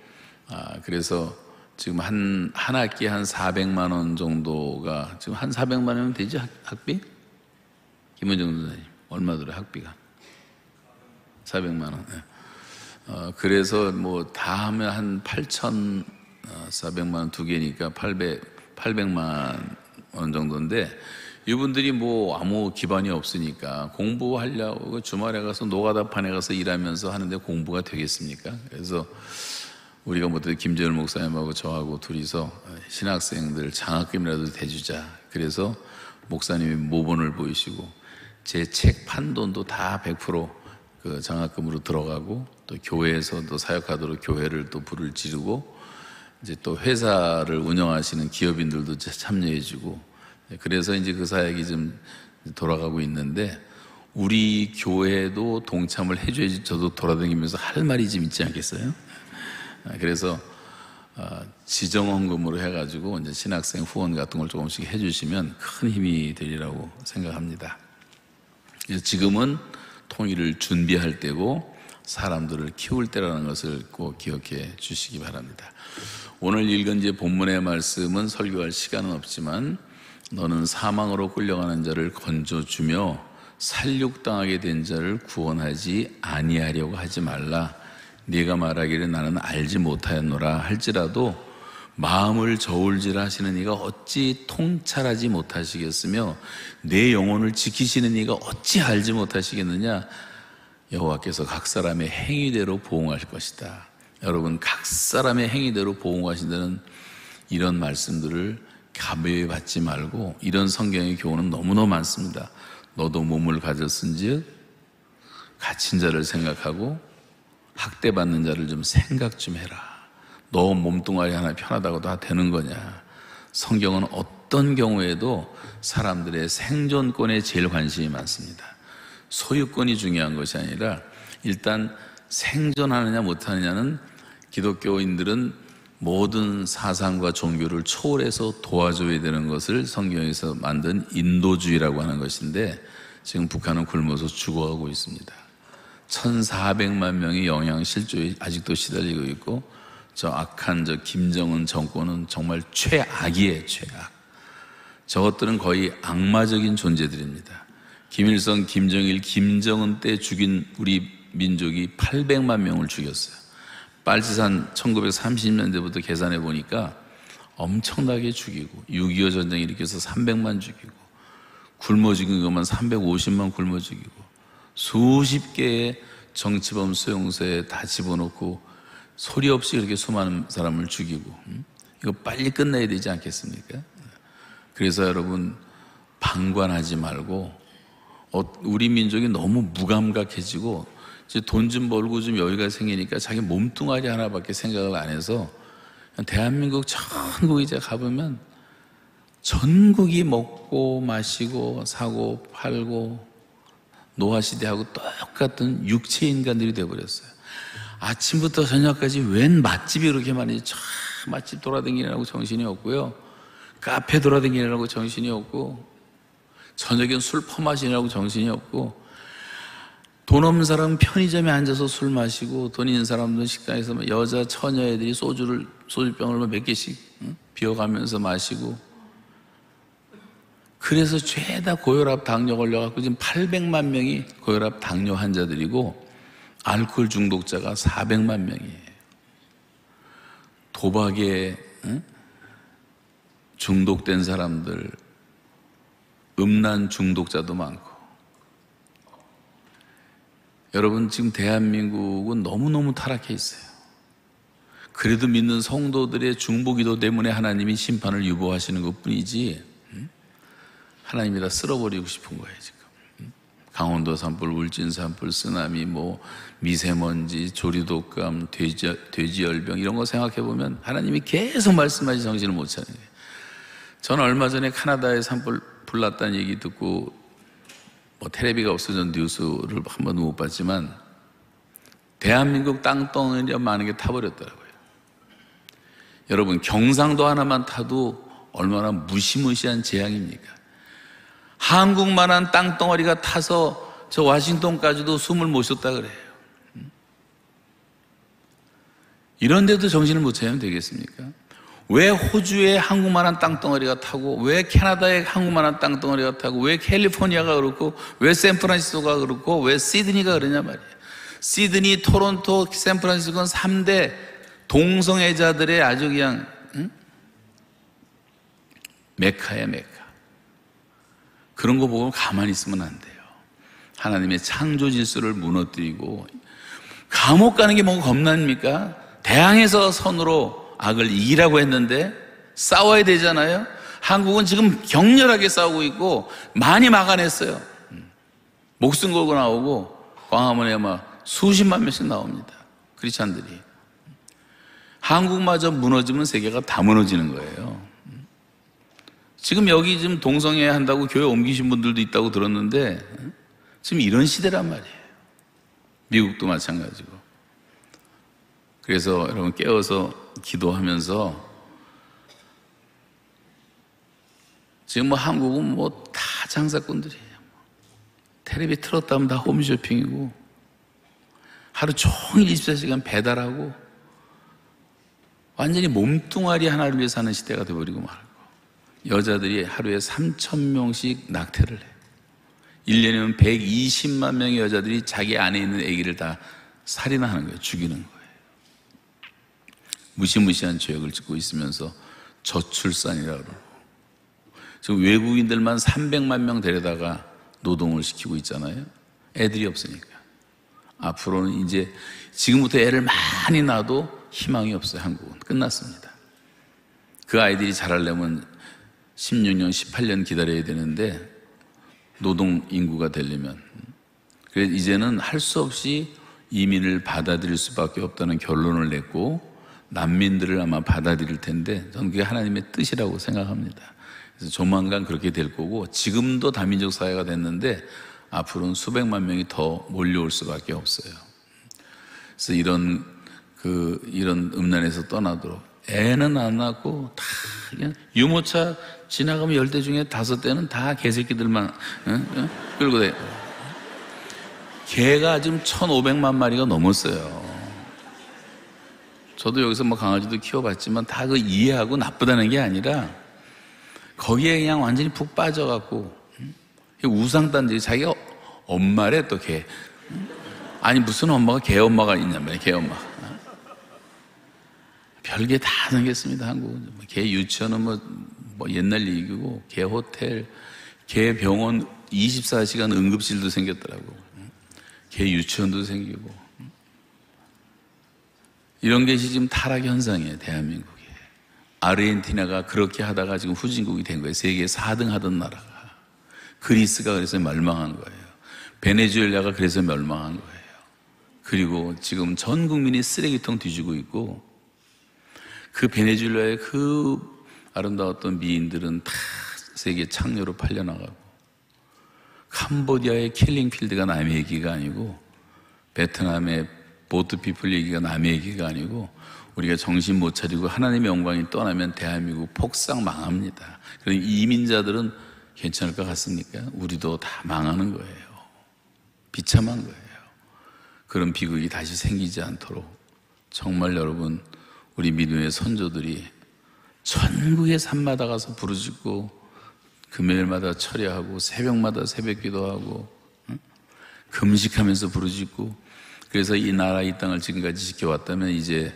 아 그래서 지금 한, 한 학기에 한 400만 원 정도가 지금 한 400만 원이면 되지 학, 학비? 김원정 선생님 얼마 들어요 학비가? 400만 원. 네. 어, 그래서 뭐 다 하면 한 8천 400만 원 두 개니까 800 800만 원 정도인데 이분들이 뭐 아무 기반이 없으니까 공부하려고 주말에 가서 노가다판에 가서 일하면서 하는데 공부가 되겠습니까? 그래서 우리가 뭐든 김재열 목사님하고 저하고 둘이서 신학생들 장학금이라도 대주자. 그래서 목사님이 모본을 보이시고 제 책 판돈도 다 100%그 장학금으로 들어가고 또 교회에서도 사역하도록 교회를 또 불을 지르고 이제 또 회사를 운영하시는 기업인들도 참여해주고 그래서 이제 그 사역이 좀 돌아가고 있는데 우리 교회도 동참을 해줘야지 저도 돌아다니면서 할 말이 좀 있지 않겠어요? 그래서 어, 지정헌금으로 해가지고 이제 신학생 후원 같은 걸 조금씩 해주시면 큰 힘이 되리라고 생각합니다. 지금은 통일을 준비할 때고 사람들을 키울 때라는 것을 꼭 기억해 주시기 바랍니다. 오늘 읽은 이제 본문의 말씀은 설교할 시간은 없지만 너는 사망으로 끌려가는 자를 건져주며 살육당하게 된 자를 구원하지 아니하려고 하지 말라. 네가 말하기를 나는 알지 못하였노라 할지라도 마음을 저울질 하시는 이가 어찌 통찰하지 못하시겠으며 내 영혼을 지키시는 이가 어찌 알지 못하시겠느냐 여호와께서 각 사람의 행위대로 보응할 것이다. 여러분 각 사람의 행위대로 보응하신다는 이런 말씀들을 가벼이 받지 말고 이런 성경의 교훈은 너무너무 많습니다. 너도 몸을 가졌은즉 갇힌 자를 생각하고 학대받는 자를 좀 생각 좀 해라. 너 몸뚱아리 하나 편하다고 다 되는 거냐? 성경은 어떤 경우에도 사람들의 생존권에 제일 관심이 많습니다. 소유권이 중요한 것이 아니라 일단 생존하느냐 못하느냐는 기독교인들은 모든 사상과 종교를 초월해서 도와줘야 되는 것을 성경에서 만든 인도주의라고 하는 것인데 지금 북한은 굶어서 죽어가고 있습니다. 1,400만 명이 영양 실조에 아직도 시달리고 있고 저 악한 저 김정은 정권은 정말 최악이에요, 최악. 저것들은 거의 악마적인 존재들입니다. 김일성, 김정일, 김정은 때 죽인 우리 민족이 800만 명을 죽였어요. 빨치산 1930년대부터 계산해 보니까 엄청나게 죽이고 6.25 전쟁 일으켜서 300만 죽이고 굶어 죽인 것만 350만 굶어 죽이고 수십 개의 정치범 수용소에 다 집어넣고 소리 없이 그렇게 수많은 사람을 죽이고 음? 이거 빨리 끝내야 되지 않겠습니까? 그래서 여러분 방관하지 말고 어, 우리 민족이 너무 무감각해지고 돈 좀 벌고 좀 여유가 생기니까 자기 몸뚱아리 하나밖에 생각을 안 해서 대한민국 전국 이제 가보면 전국이 먹고 마시고 사고 팔고 노화시대하고 똑같은 육체 인간들이 되어버렸어요. 아침부터 저녁까지 웬 맛집이 그렇게 많이 참 맛집 돌아다니느라고 정신이 없고요. 카페 돌아다니느라고 정신이 없고 저녁엔 술 퍼마시느라고 정신이 없고 돈 없는 사람은 편의점에 앉아서 술 마시고 돈 있는 사람들은 식당에서 여자 처녀애들이 소주를 소주병을 몇 개씩 응? 비워가면서 마시고 그래서 죄다 고혈압 당뇨 걸려갖고 지금 800만 명이 고혈압 당뇨 환자들이고 알코올 중독자가 400만 명이에요. 도박에 응? 중독된 사람들, 음란 중독자도 많고 여러분 지금 대한민국은 너무너무 타락해 있어요. 그래도 믿는 성도들의 중보기도 때문에 하나님이 심판을 유보하시는 것뿐이지 음? 하나님이 다 쓸어버리고 싶은 거예요 지금. 음? 강원도 산불, 울진 산불, 쓰나미, 뭐 미세먼지, 조류독감, 돼지, 돼지열병 이런 거 생각해 보면 하나님이 계속 말씀하시 정신을 못 차는 거예요. 저는 얼마 전에 카나다에 산불 불났다는 얘기 듣고 뭐 테레비가 없어진 뉴스를 한 번도 못 봤지만 대한민국 땅덩어리 많은 게 타버렸더라고요. 여러분 경상도 하나만 타도 얼마나 무시무시한 재앙입니까? 한국만한 땅덩어리가 타서 저 와싱턴까지도 숨을 못 쉬었다 그래요. 음? 이런데도 정신을 못 차리면 되겠습니까? 왜 호주에 한국만한 땅덩어리가 타고 왜 캐나다에 한국만한 땅덩어리가 타고 왜 캘리포니아가 그렇고 왜 샌프란시스코가 그렇고 왜 시드니가 그러냐 말이에요. 시드니, 토론토, 샌프란시스코는 3대 동성애자들의 아주 그냥 응? 메카야 메카. 그런 거 보고 가만히 있으면 안 돼요. 하나님의 창조 질서를 무너뜨리고 감옥 가는 게 뭐가 겁납니까? 대항해서 선으로 악을 이기라고 했는데 싸워야 되잖아요. 한국은 지금 격렬하게 싸우고 있고 많이 막아냈어요. 목숨 걸고 나오고 광화문에 막 수십만 명씩 나옵니다. 크리스찬들이. 한국마저 무너지면 세계가 다 무너지는 거예요. 지금 여기 지금 동성애 한다고 교회 옮기신 분들도 있다고 들었는데 지금 이런 시대란 말이에요. 미국도 마찬가지고. 그래서 여러분 깨어서 기도하면서 지금 뭐 한국은 뭐 다 장사꾼들이에요. 텔레비 틀었다 하면 다 홈쇼핑이고 하루 종일 24시간 배달하고 완전히 몸뚱아리 하나를 위해 사는 시대가 돼버리고 말고 여자들이 하루에 3천 명씩 낙태를 해요. 1년이면 120만 명의 여자들이 자기 안에 있는 아기를 다 살인하는 거예요. 죽이는 거예요. 무시무시한 죄악을 짓고 있으면서 저출산이라 그러고 지금 외국인들만 300만 명 데려다가 노동을 시키고 있잖아요. 애들이 없으니까. 앞으로는 이제 지금부터 애를 많이 낳아도 희망이 없어요. 한국은 끝났습니다. 그 아이들이 자라려면 16년, 18년 기다려야 되는데 노동 인구가 되려면 그래서 이제는 할 수 없이 이민을 받아들일 수밖에 없다는 결론을 냈고 난민들을 아마 받아들일 텐데 저는 그게 하나님의 뜻이라고 생각합니다. 그래서 조만간 그렇게 될 거고 지금도 다민족 사회가 됐는데 앞으로는 수백만 명이 더 몰려올 수밖에 없어요. 그래서 이런 그 이런 음란에서 떠나도록 애는 안 낳고 다 그냥 유모차 지나가면 열 대 중에 다섯 대는 다 개새끼들만? 끌고 다 개가 지금 1,500만 마리가 넘었어요. 저도 여기서 뭐 강아지도 키워봤지만 다 그 이해하고 나쁘다는 게 아니라 거기에 그냥 완전히 푹 빠져갖고 응? 우상단지 자기가 엄마래 또 개. 아니 무슨 엄마가 개 엄마가 말이야 개 엄마. 별게 다 생겼습니다 한국은. 뭐개 유치원은 뭐, 뭐 옛날 얘기고 개 호텔, 개 병원 24시간 응급실도 생겼더라고. 개 유치원도 생기고. 이런 것이 지금 타락 현상이에요 대한민국에. 아르헨티나가 그렇게 하다가 지금 후진국이 된 거예요. 세계 4등 하던 나라가. 그리스가 그래서 멸망한 거예요. 베네수엘라가 그래서 멸망한 거예요. 그리고 지금 전 국민이 쓰레기통 뒤지고 있고 그 베네수엘라의 그 아름다웠던 미인들은 다 세계 창녀로 팔려나가고 캄보디아의 킬링필드가 남의 얘기가 아니고 베트남의 보트 피플 얘기가 남의 얘기가 아니고 우리가 정신 못 차리고 하나님의 영광이 떠나면 대한민국 폭삭 망합니다. 그럼 이민자들은 괜찮을 것 같습니까? 우리도 다 망하는 거예요. 비참한 거예요. 그런 비극이 다시 생기지 않도록 정말 여러분 우리 믿음의 선조들이 전국의 산마다 가서 부르짖고 금요일마다 철야하고 새벽마다 새벽 기도하고 응? 금식하면서 부르짖고 그래서 이 나라 이 땅을 지금까지 지켜왔다면 이제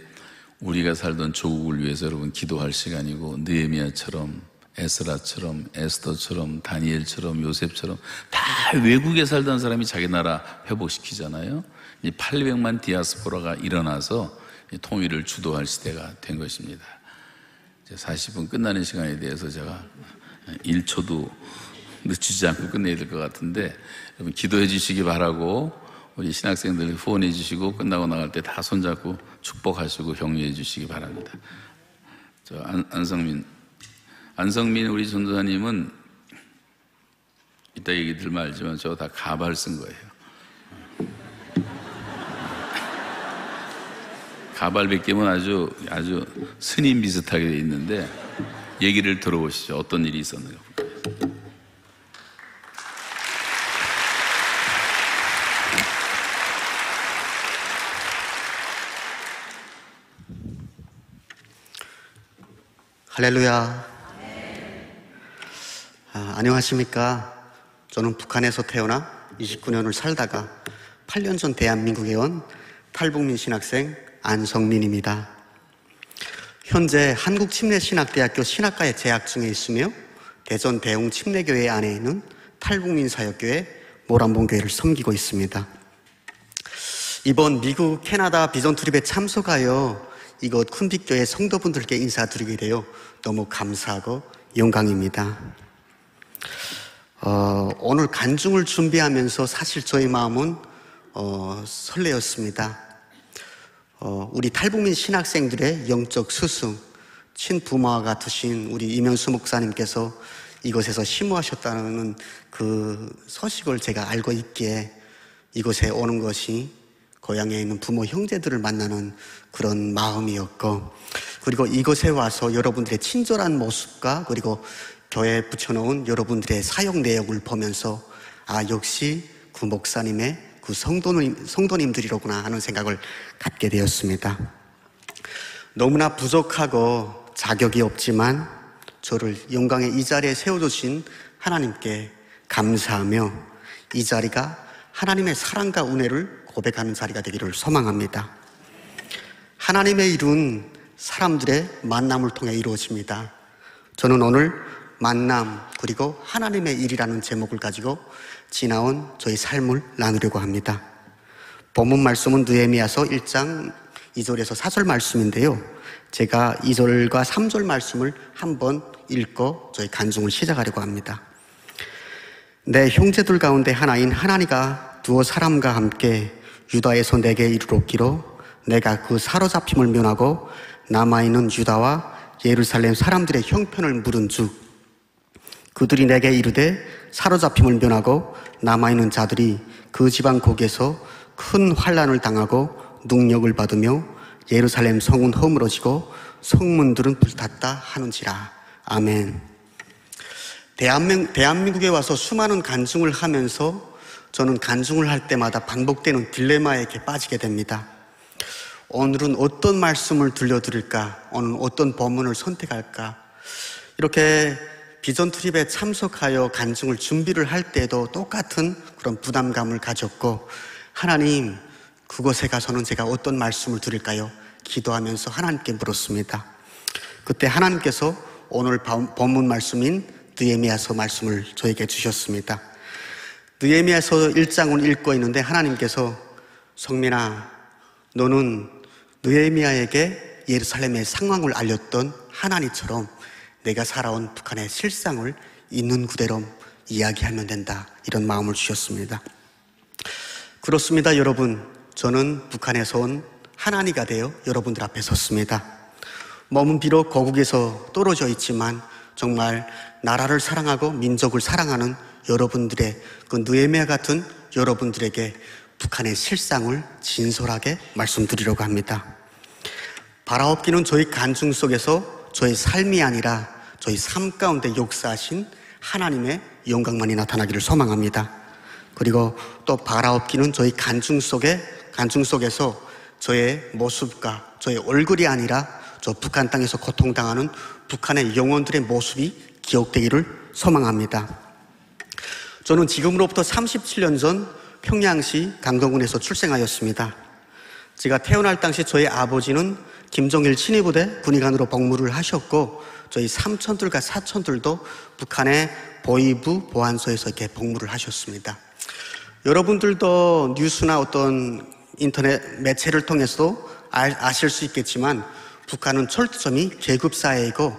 우리가 살던 조국을 위해서 여러분 기도할 시간이고 느헤미야처럼 에스라처럼 에스더처럼 다니엘처럼 요셉처럼 다 외국에 살던 사람이 자기 나라 회복시키잖아요. 이 800만 디아스포라가 일어나서 이 통일을 주도할 시대가 된 것입니다. 이제 40분 끝나는 시간에 대해서 제가 1초도 늦추지 않고 끝내야 될 것 같은데 여러분 기도해 주시기 바라고 우리 신학생들 후원해 주시고 끝나고 나갈 때 다 손잡고 축복하시고 격려해 주시기 바랍니다. 저 안, 안성민 안성민 우리 전도사님은 이따 얘기 들면 알지만 저 다 가발 쓴 거예요. 가발 벗기면 아주 아주 스님 비슷하게 돼 있는데 얘기를 들어보시죠. 어떤 일이 있었는가 할렐루야. 아, 안녕하십니까. 저는 북한에서 태어나 29년을 살다가 8년 전 대한민국에 온 탈북민 신학생 안성민입니다. 현재 한국침례신학대학교 신학과에 재학 중에 있으며 대전 대웅 침례교회 안에 있는 탈북민 사역교회 모란봉교회를 섬기고 있습니다. 이번 미국 캐나다 비전 트립에 참석하여 이곳 쿤빅교회 성도분들께 인사드리게 되어 너무 감사하고 영광입니다. 어, 오늘 간중을 준비하면서 사실 저희 마음은 어, 설레었습니다. 어, 우리 탈북민 신학생들의 영적 스승, 친부모와 같으신 우리 이면수 목사님께서 이곳에서 심우하셨다는 그 소식을 제가 알고 있기에 이곳에 오는 것이 고향에 있는 부모 형제들을 만나는 그런 마음이었고 그리고 이곳에 와서 여러분들의 친절한 모습과 그리고 교회에 붙여놓은 여러분들의 사역 내역을 보면서 아 역시 그 목사님의 그 성도님, 성도님들이로구나 하는 생각을 갖게 되었습니다. 너무나 부족하고 자격이 없지만 저를 영광의 이 자리에 세워주신 하나님께 감사하며 이 자리가 하나님의 사랑과 은혜를 고백하는 자리가 되기를 소망합니다. 하나님의 일은 사람들의 만남을 통해 이루어집니다. 저는 오늘 만남 그리고 하나님의 일이라는 제목을 가지고 지나온 저희 삶을 나누려고 합니다. 본문 말씀은 느헤미야서 1장 2절에서 4절 말씀인데요. 제가 2절과 3절 말씀을 한번 읽고 저희 간증을 시작하려고 합니다. 내 형제들 가운데 하나인 하나니가 두어 사람과 함께 유다에서 내게 이르렀기로 내가 그 사로잡힘을 면하고 남아있는 유다와 예루살렘 사람들의 형편을 물은 즉 그들이 내게 이르되 사로잡힘을 면하고 남아있는 자들이 그 지방 곡에서 큰 환란을 당하고 능력을 받으며 예루살렘 성은 허물어지고 성문들은 불탔다 하는지라. 아멘. 대한민, 대한민국에 와서 수많은 간증을 하면서 저는 간증을 할 때마다 반복되는 딜레마에 빠지게 됩니다. 오늘은 어떤 말씀을 들려드릴까? 오늘 어떤 본문을 선택할까? 이렇게 비전 트립에 참석하여 간증을 준비를 할 때도 똑같은 그런 부담감을 가졌고, 하나님, 그곳에 가서는 제가 어떤 말씀을 드릴까요? 기도하면서 하나님께 물었습니다. 그때 하나님께서 오늘 본문 말씀인 느에미아서 말씀을 저에게 주셨습니다. 느에미아서 1장을 읽고 있는데 하나님께서 성민아 너는 느에미아에게 예루살렘의 상황을 알렸던 하나님처럼 내가 살아온 북한의 실상을 있는 그대로 이야기하면 된다. 이런 마음을 주셨습니다. 그렇습니다, 여러분. 저는 북한에서 온 하나니가 되어 여러분들 앞에 섰습니다. 몸은 비록 거국에서 떨어져 있지만 정말 나라를 사랑하고 민족을 사랑하는 여러분들의 그 느에미아 같은 여러분들에게 북한의 실상을 진솔하게 말씀드리려고 합니다. 바라옵기는 저희 간증 속에서 저희 삶이 아니라 저희 삶 가운데 역사하신 하나님의 영광만이 나타나기를 소망합니다. 그리고 또 바라옵기는 저희 간증 속에 간증 속에서 저의 모습과 저의 얼굴이 아니라 저 북한 땅에서 고통당하는 북한의 영혼들의 모습이 기억되기를 소망합니다. 저는 지금으로부터 37년 전 평양시 강동군에서 출생하였습니다. 제가 태어날 당시 저희 아버지는 김정일 친위부대 군의관으로 복무를 하셨고 저희 삼촌들과 사촌들도 북한의 보위부 보안소에서 이렇게 복무를 하셨습니다. 여러분들도 뉴스나 어떤 인터넷 매체를 통해서도 알- 아실 수 있겠지만 북한은 철저히 계급사회이고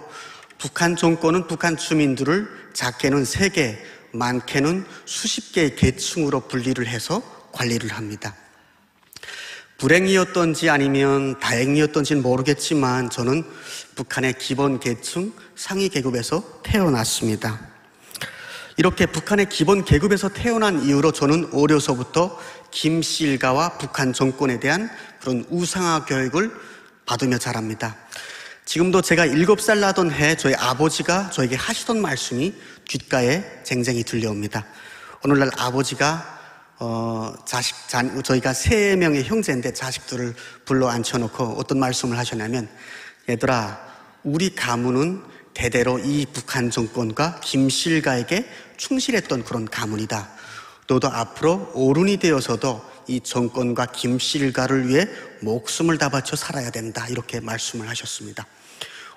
북한 정권은 북한 주민들을 작게는 세 개, 많게는 수십 개의 계층으로 분리를 해서 관리를 합니다. 불행이었던지 아니면 다행이었던지는 모르겠지만 저는 북한의 기본 계층 상위 계급에서 태어났습니다. 이렇게 북한의 기본 계급에서 태어난 이후로 저는 어려서부터 김씨 일가와 북한 정권에 대한 그런 우상화 교육을 받으며 자랍니다. 지금도 제가 일곱 살 나던 해 저희 아버지가 저에게 하시던 말씀이 귓가에 쟁쟁이 들려옵니다. 오늘날 아버지가 어, 자식, 자, 저희가 세 명의 형제인데 자식들을 불러 앉혀놓고 어떤 말씀을 하셨냐면 얘들아, 우리 가문은 대대로 이 북한 정권과 김실가에게 충실했던 그런 가문이다. 너도 앞으로 어른이 되어서도 이 정권과 김실가를 위해 목숨을 다 바쳐 살아야 된다. 이렇게 말씀을 하셨습니다.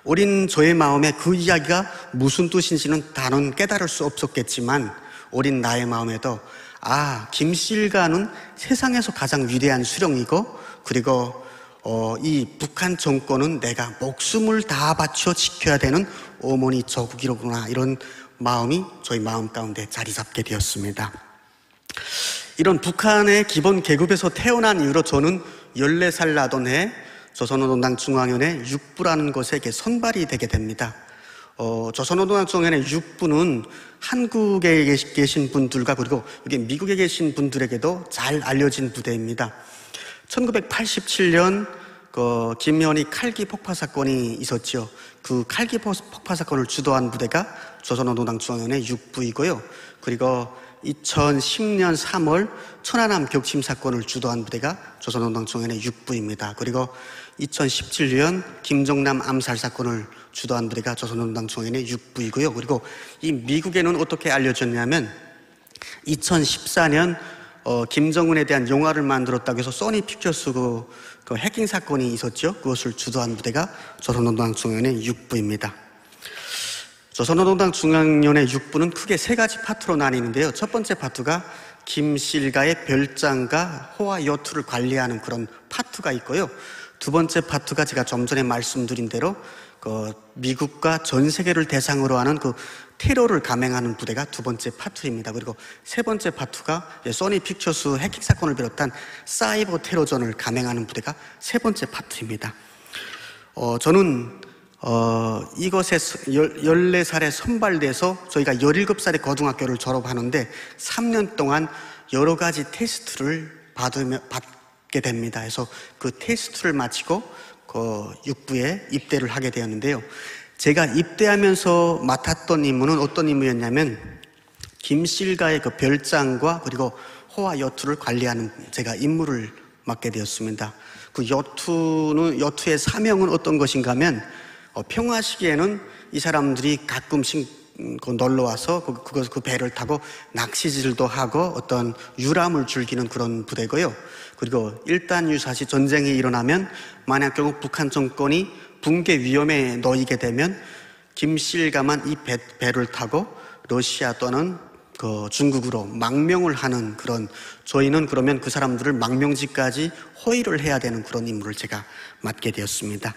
어린 저의 마음에 그 이야기가 무슨 뜻인지는 다는 깨달을 수 없었겠지만 어린 나의 마음에도 아, 김실가는 세상에서 가장 위대한 수령이고 그리고 어, 이 북한 정권은 내가 목숨을 다 바쳐 지켜야 되는 어머니 저국이로구나 이런 마음이 저희 마음 가운데 자리 잡게 되었습니다. 이런 북한의 기본 계급에서 태어난 이후로 저는 14살 나던 해 조선노동당 중앙위원회 6부라는 것에 이렇게 선발이 되게 됩니다. 어, 조선노동당 중앙위원회 6부는 한국에 계신 분들과 그리고 여기 미국에 계신 분들에게도 잘 알려진 부대입니다. 1987년 그 김현희 칼기 폭파 사건이 있었죠. 그 칼기 포- 폭파 사건을 주도한 부대가 조선노동당 중앙위원회 6부이고요. 그리고 2010년 3월 천안함 격침 사건을 주도한 부대가 중앙위원회 6부입니다. 그리고 2017년 김정남 암살 사건을 주도한 부대가 중앙위원회 6부이고요. 그리고 이 미국에는 어떻게 알려졌냐면 2014년 어, 김정은에 대한 영화를 만들었다고 해서 소니 픽처스 그, 그 해킹 사건이 있었죠. 그것을 주도한 부대가 중앙위원회 6부입니다. 조선노동당 중앙위원회 6부는 크게 세 가지 파트로 나뉘는데요. 첫 번째 파트가 김씨 일가의 별장과 호화 요트를 관리하는 그런 파트가 있고요. 두 번째 파트가 제가 좀 전에 말씀드린 대로 그 미국과 전 세계를 대상으로 하는 그 테러를 감행하는 부대가 두 번째 파트입니다. 그리고 세 번째 파트가 이제 소니 픽처스 해킹 사건을 비롯한 사이버 테러전을 감행하는 부대가 세 번째 파트입니다. 어, 저는 어, 이것에 서- 열- 14살에 선발돼서 저희가 17살에 고등학교를 졸업하는데 3년 동안 여러 가지 테스트를 받으며, 받게 됩니다. 그래서 그 테스트를 마치고 그 육부에 입대를 하게 되었는데요. 제가 입대하면서 맡았던 임무는 어떤 임무였냐면 김실가의 그 별장과 그리고 호화 여투를 관리하는 제가 임무를 맡게 되었습니다. 그 여투는 여투의 사명은 어떤 것인가 하면 어, 평화 시기에는 이 사람들이 가끔씩 음, 그 놀러 와서 그, 그것 그 배를 타고 낚시질도 하고 어떤 유람을 즐기는 그런 부대고요. 그리고 일단 유사시 전쟁이 일어나면 만약 결국 북한 정권이 붕괴 위험에 놓이게 되면 김실가만 이 배, 배를 타고 러시아 또는 그 중국으로 망명을 하는 그런 저희는 그러면 그 사람들을 망명지까지 호의를 해야 되는 그런 임무를 제가 맡게 되었습니다.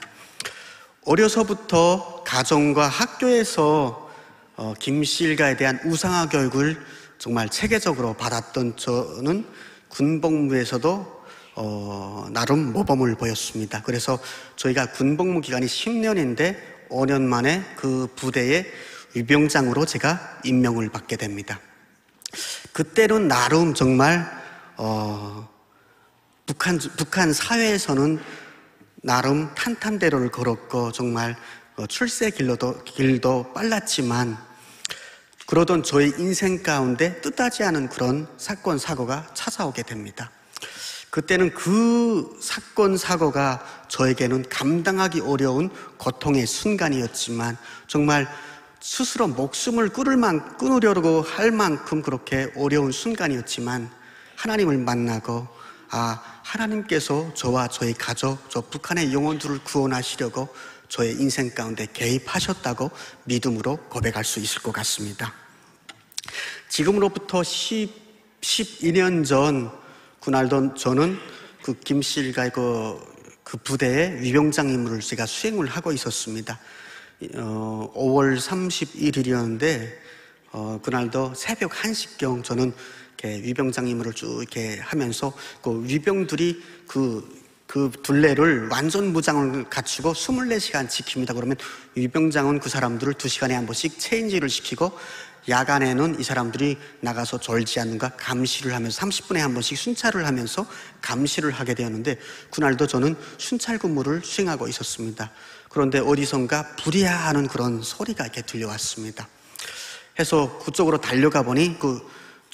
어려서부터 가정과 학교에서 어, 김실가에 대한 우상화 교육을 정말 체계적으로 받았던 저는 군복무에서도 어, 나름 모범을 보였습니다. 그래서 저희가 군복무 기간이 10년인데 5년 만에 그 부대의 위병장으로 제가 임명을 받게 됩니다. 그때는 나름 정말 어, 북한 북한 사회에서는 나름 탄탄대로를 걸었고 정말 어, 출세 길로도 길도 빨랐지만 그러던 저의 인생 가운데 뜻하지 않은 그런 사건 사고가 찾아오게 됩니다. 그때는 그 사건 사고가 저에게는 감당하기 어려운 고통의 순간이었지만 정말 스스로 목숨을 끊을 만, 끊으려고 할 만큼 그렇게 어려운 순간이었지만 하나님을 만나고 아 하나님께서 저와 저희 가족, 저 북한의 영혼들을 구원하시려고 저의 인생 가운데 개입하셨다고 믿음으로 고백할 수 있을 것 같습니다. 지금으로부터 10, 12년 전 그날도 저는 그 김씨일가의 그, 그 부대의 위병장 임무를 제가 수행을 하고 있었습니다. 어, 5월 31일이었는데 어, 그날도 새벽 1시경 저는 이렇게 위병장 임무를 쭉 이렇게 하면서 그 위병들이 그, 그 둘레를 완전 무장을 갖추고 24시간 지킵니다. 그러면 위병장은 그 사람들을 2시간에 한 번씩 체인지를 시키고 야간에는 이 사람들이 나가서 졸지 않는가 감시를 하면서 30분에 한 번씩 순찰을 하면서 감시를 하게 되었는데 그날도 저는 순찰 근무를 수행하고 있었습니다. 그런데 어디선가 불이야 하는 그런 소리가 이렇게 들려왔습니다. 해서 그쪽으로 달려가 보니 그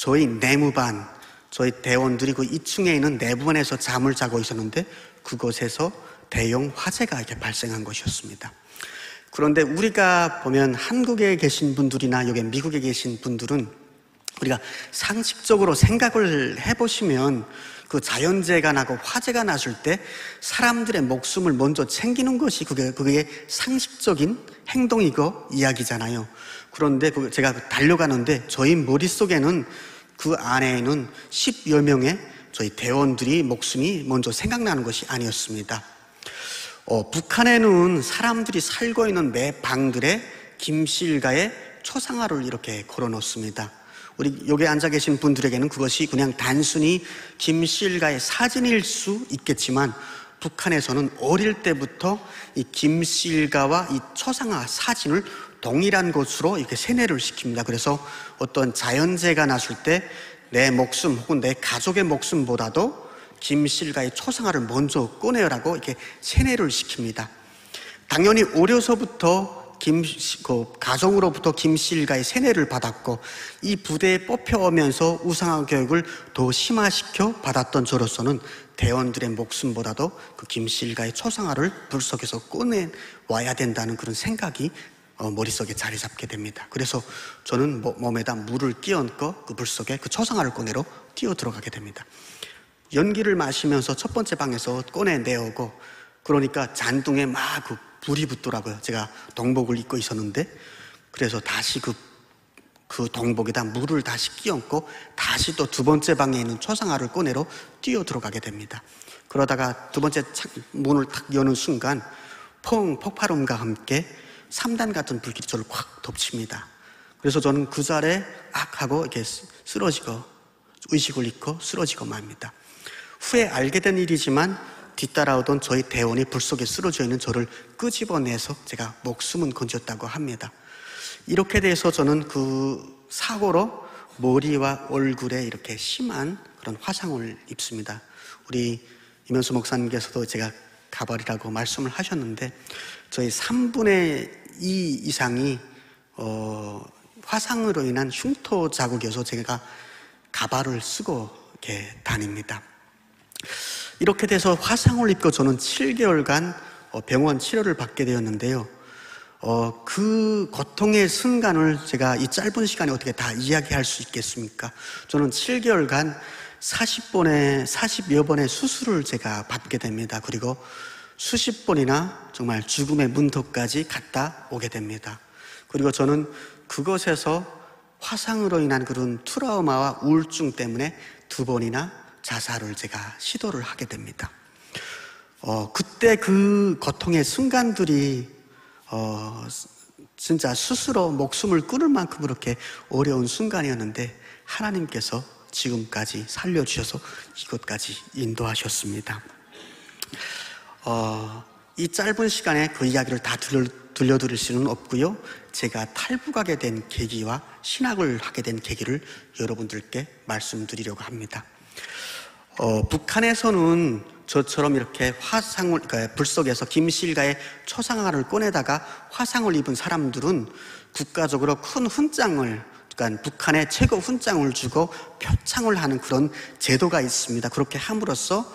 저희 내무반, 저희 대원들이 그 2층에 있는 내부반에서 잠을 자고 있었는데 그곳에서 대형 화재가 이렇게 발생한 것이었습니다. 그런데 우리가 보면 한국에 계신 분들이나 여기 미국에 계신 분들은 우리가 상식적으로 생각을 해보시면 그 자연재해가 나고 화재가 났을 때 사람들의 목숨을 먼저 챙기는 것이 그게, 그게 상식적인 행동이고 이야기잖아요. 그런데 그 제가 달려가는데 저희 머릿속에는 그 안에는 10여 명의 저희 대원들이 목숨이 먼저 생각나는 것이 아니었습니다. 어, 북한에는 사람들이 살고 있는 매 방들에 김씨 일가의 초상화를 이렇게 걸어 놓습니다. 우리 여기 앉아 계신 분들에게는 그것이 그냥 단순히 김씨 일가의 사진일 수 있겠지만 북한에서는 어릴 때부터 이 김씨 일가와 이 초상화 사진을 동일한 곳으로 이렇게 세뇌를 시킵니다. 그래서 어떤 자연재해가 났을 때 내 목숨 혹은 내 가족의 목숨보다도 김실가의 초상화를 먼저 꺼내라고 이렇게 세뇌를 시킵니다. 당연히 어려서부터 김, 그 가정으로부터 김실가의 세뇌를 받았고 이 부대에 뽑혀오면서 우상화 교육을 더 심화시켜 받았던 저로서는 대원들의 목숨보다도 그 김실가의 초상화를 불 속에서 꺼내 와야 된다는 그런 생각이 어, 머릿속에 자리 잡게 됩니다. 그래서 저는 뭐, 몸에다 물을 끼얹고 그 불 속에 그 초상화를 꺼내러 뛰어 들어가게 됩니다. 연기를 마시면서 첫 번째 방에서 꺼내 내오고 그러니까 잔둥에 막 그 불이 붙더라고요. 제가 동복을 입고 있었는데 그래서 다시 그, 그 동복에다 물을 다시 끼얹고 다시 또 두 번째 방에 있는 초상화를 꺼내러 뛰어 들어가게 됩니다. 그러다가 두 번째 착, 문을 탁 여는 순간 펑 폭발음과 함께 3단 같은 불길이 저를 확 덮칩니다. 그래서 저는 그 자리에 악 하고 이렇게 쓰러지고 의식을 잃고 쓰러지고 맙니다. 후에 알게 된 일이지만 뒤따라오던 저희 대원이 불 속에 쓰러져 있는 저를 끄집어내서 제가 목숨은 건졌다고 합니다. 이렇게 돼서 저는 그 사고로 머리와 얼굴에 이렇게 심한 그런 화상을 입습니다. 우리 이면수 목사님께서도 제가 가발이라고 말씀을 하셨는데 저희 3분의 2 이상이 어, 화상으로 인한 흉터 자국이어서 제가 가발을 쓰고 이렇게 다닙니다. 이렇게 돼서 화상을 입고 저는 7개월간 어, 병원 치료를 받게 되었는데요. 어, 그 고통의 순간을 제가 이 짧은 시간에 어떻게 다 이야기할 수 있겠습니까? 저는 7개월간 40번의, 40여 번의 수술을 제가 받게 됩니다. 그리고 수십 번이나 정말 죽음의 문턱까지 갔다 오게 됩니다. 그리고 저는 그것에서 화상으로 인한 그런 트라우마와 우울증 때문에 두 번이나 자살을 제가 시도를 하게 됩니다. 어, 그때 그 고통의 순간들이 어, 진짜 스스로 목숨을 끊을 만큼 그렇게 어려운 순간이었는데 하나님께서 지금까지 살려주셔서 이것까지 인도하셨습니다. 어, 이 짧은 시간에 그 이야기를 다 들려, 들려드릴 수는 없고요. 제가 탈북하게 된 계기와 신학을 하게 된 계기를 여러분들께 말씀드리려고 합니다. 어, 북한에서는 저처럼 이렇게 화상을, 그러니까 불 속에서 김실가의 초상화를 꺼내다가 화상을 입은 사람들은 국가적으로 큰 훈장을, 그러니까 북한의 최고 훈장을 주고 표창을 하는 그런 제도가 있습니다. 그렇게 함으로써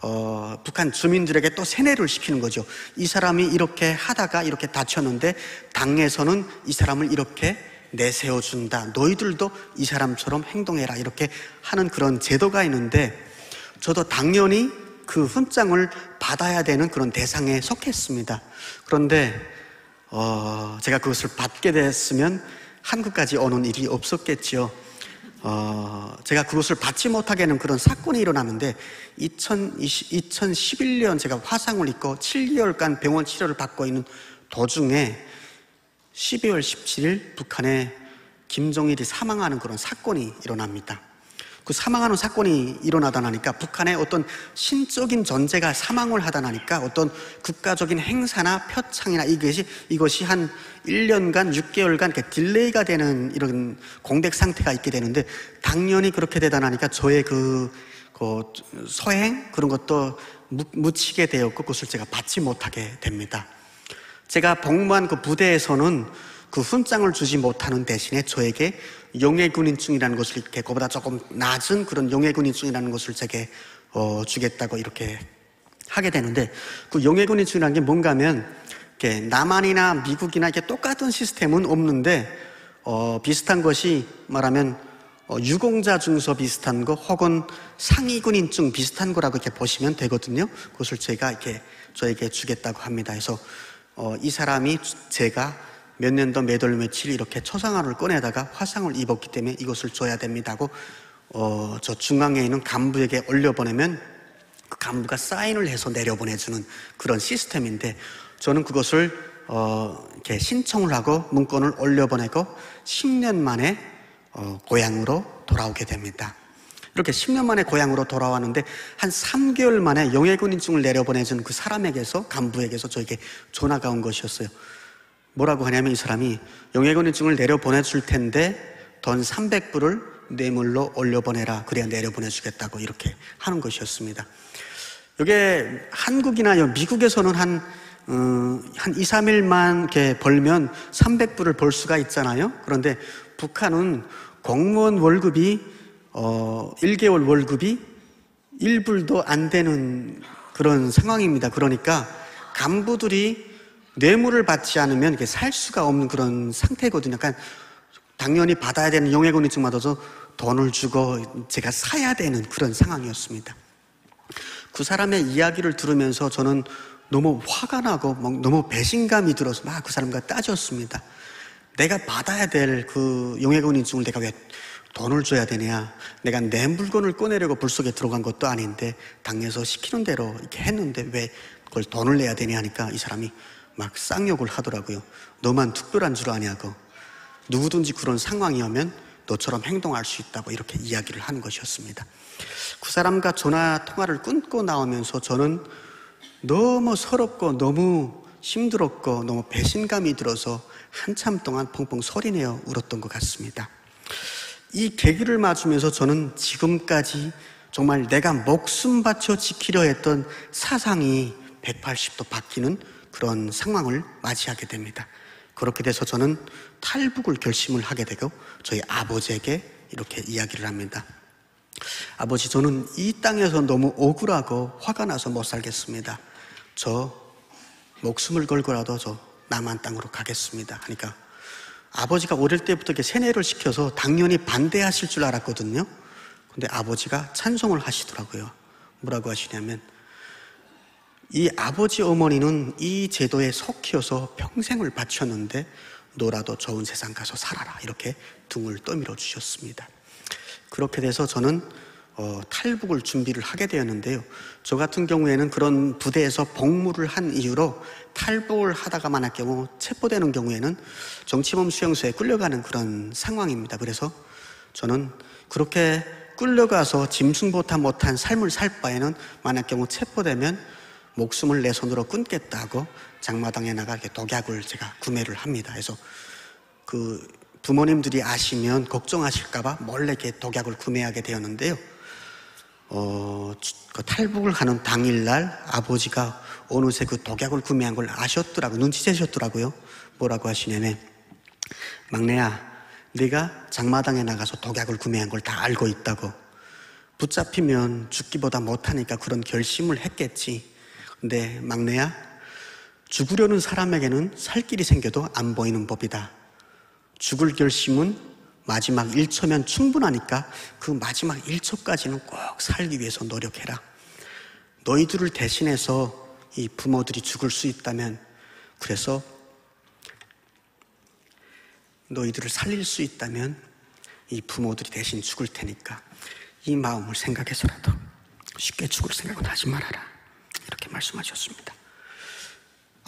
어, 북한 주민들에게 또 세뇌를 시키는 거죠. 이 사람이 이렇게 하다가 이렇게 다쳤는데 당에서는 이 사람을 이렇게 내세워준다. 너희들도 이 사람처럼 행동해라. 이렇게 하는 그런 제도가 있는데 저도 당연히 그 훈장을 받아야 되는 그런 대상에 속했습니다. 그런데 어, 제가 그것을 받게 됐으면 한국까지 오는 일이 없었겠지요. 어, 제가 그것을 받지 못하게 하는 그런 사건이 일어나는데 2020, 2011년 제가 화상을 입고 7개월간 병원 치료를 받고 있는 도중에 12월 17일 북한에 김정일이 사망하는 그런 사건이 일어납니다. 그 사망하는 사건이 일어나다 나니까 북한의 어떤 신적인 존재가 사망을 하다 나니까 어떤 국가적인 행사나 표창이나 이것이 이것이 한 1년간 6개월간 이렇게 delay가 되는 이런 공백 상태가 있게 되는데 당연히 그렇게 되다 나니까 저의 그, 그 소행 그런 것도 무- 묻히게 되었고 그것을 제가 받지 못하게 됩니다. 제가 복무한 그 부대에서는 그 훈장을 주지 못하는 대신에 저에게 영예군인증이라는 것을 이렇게 그보다 조금 낮은 그런 영예군인증이라는 것을 제게 어, 주겠다고 이렇게 하게 되는데 그 용해군인증이라는 게 뭔가 하면 이렇게 남한이나 미국이나 이렇게 똑같은 시스템은 없는데 어, 비슷한 것이 말하면 어, 유공자 증서 비슷한 거 혹은 상위군인증 비슷한 거라고 이렇게 보시면 되거든요. 그것을 제가 이렇게 저에게 주겠다고 합니다. 그래서 어, 이 사람이 제가 몇 년도 몇월 며칠 이렇게 초상화를 꺼내다가 화상을 입었기 때문에 이것을 줘야 됩니다고 어, 저 중앙에 있는 간부에게 올려보내면 그 간부가 사인을 해서 내려보내주는 그런 시스템인데 저는 그것을 어, 이렇게 신청을 하고 문건을 올려보내고 10년 만에 어, 고향으로 돌아오게 됩니다. 이렇게 10년 만에 고향으로 돌아왔는데 한 3개월 만에 영해군인증을 내려보내준 그 사람에게서 간부에게서 저에게 전화가 온 것이었어요. 뭐라고 하냐면 이 사람이 영해군인증을 내려보내줄 텐데 돈 300불을 뇌물로 올려보내라. 그래야 내려보내주겠다고 이렇게 하는 것이었습니다. 이게 한국이나 미국에서는 한, 어, 한 2, 3일만 이렇게 벌면 300불을 벌 수가 있잖아요. 그런데 북한은 공무원 월급이, 어, 1개월 월급이 1불도 안 되는 그런 상황입니다. 그러니까 간부들이 뇌물을 받지 않으면 살 수가 없는 그런 상태거든요. 그러니까 당연히 받아야 되는 용해군인증마저도 돈을 주고 제가 사야 되는 그런 상황이었습니다. 그 사람의 이야기를 들으면서 저는 너무 화가 나고 막 너무 배신감이 들어서 막 그 사람과 따졌습니다. 내가 받아야 될 그 용해군 인증을 내가 왜 돈을 줘야 되냐? 내가 내 물건을 꺼내려고 불 속에 들어간 것도 아닌데 당에서 시키는 대로 이렇게 했는데 왜 그걸 돈을 내야 되냐 하니까 이 사람이 막 쌍욕을 하더라고요. 너만 특별한 줄 아냐고. 누구든지 그런 상황이면 너처럼 행동할 수 있다고 이렇게 이야기를 하는 것이었습니다. 그 사람과 전화 통화를 끊고 나오면서 저는 너무 서럽고 너무 힘들었고 너무 배신감이 들어서 한참 동안 펑펑 소리내어 울었던 것 같습니다. 이 계기를 맞으면서 저는 지금까지 정말 내가 목숨 바쳐 지키려 했던 사상이 180도 바뀌는 그런 상황을 맞이하게 됩니다. 그렇게 돼서 저는 탈북을 결심을 하게 되고 저희 아버지에게 이렇게 이야기를 합니다. 아버지, 저는 이 땅에서 너무 억울하고 화가 나서 못 살겠습니다. 저 목숨을 걸고라도 저 남한 땅으로 가겠습니다. 하니까 아버지가 어릴 때부터 이렇게 세뇌를 시켜서 당연히 반대하실 줄 알았거든요. 근데 아버지가 찬송을 하시더라고요. 뭐라고 하시냐면 이 아버지 어머니는 이 제도에 속히어서 평생을 바쳤는데 너라도 좋은 세상 가서 살아라 이렇게 등을 떠밀어 주셨습니다. 그렇게 돼서 저는 어, 탈북을 준비를 하게 되었는데요. 저 같은 경우에는 그런 부대에서 복무를 한 이유로 탈북을 하다가 만 할 경우 체포되는 경우에는 정치범 수용소에 끌려가는 그런 상황입니다. 그래서 저는 그렇게 끌려가서 짐승보다 못한 삶을 살 바에는 만약 경우 체포되면 목숨을 내 손으로 끊겠다고 장마당에 나가 이렇게 독약을 제가 구매를 합니다. 그래서 그 부모님들이 아시면 걱정하실까봐 몰래 이렇게 독약을 구매하게 되었는데요. 어, 그 탈북을 하는 당일날 아버지가 어느새 그 독약을 구매한 걸 아셨더라고 눈치채셨더라고요. 뭐라고 하시냐면 막내야, 네가 장마당에 나가서 독약을 구매한 걸 다 알고 있다고. 붙잡히면 죽기보다 못하니까 그런 결심을 했겠지. 근데 막내야, 죽으려는 사람에게는 살 길이 생겨도 안 보이는 법이다. 죽을 결심은 마지막 1초면 충분하니까 그 마지막 1초까지는 꼭 살기 위해서 노력해라. 너희들을 대신해서 이 부모들이 죽을 수 있다면 그래서 너희들을 살릴 수 있다면 이 부모들이 대신 죽을 테니까 이 마음을 생각해서라도 쉽게 죽을 생각은 하지 말아라. 이렇게 말씀하셨습니다.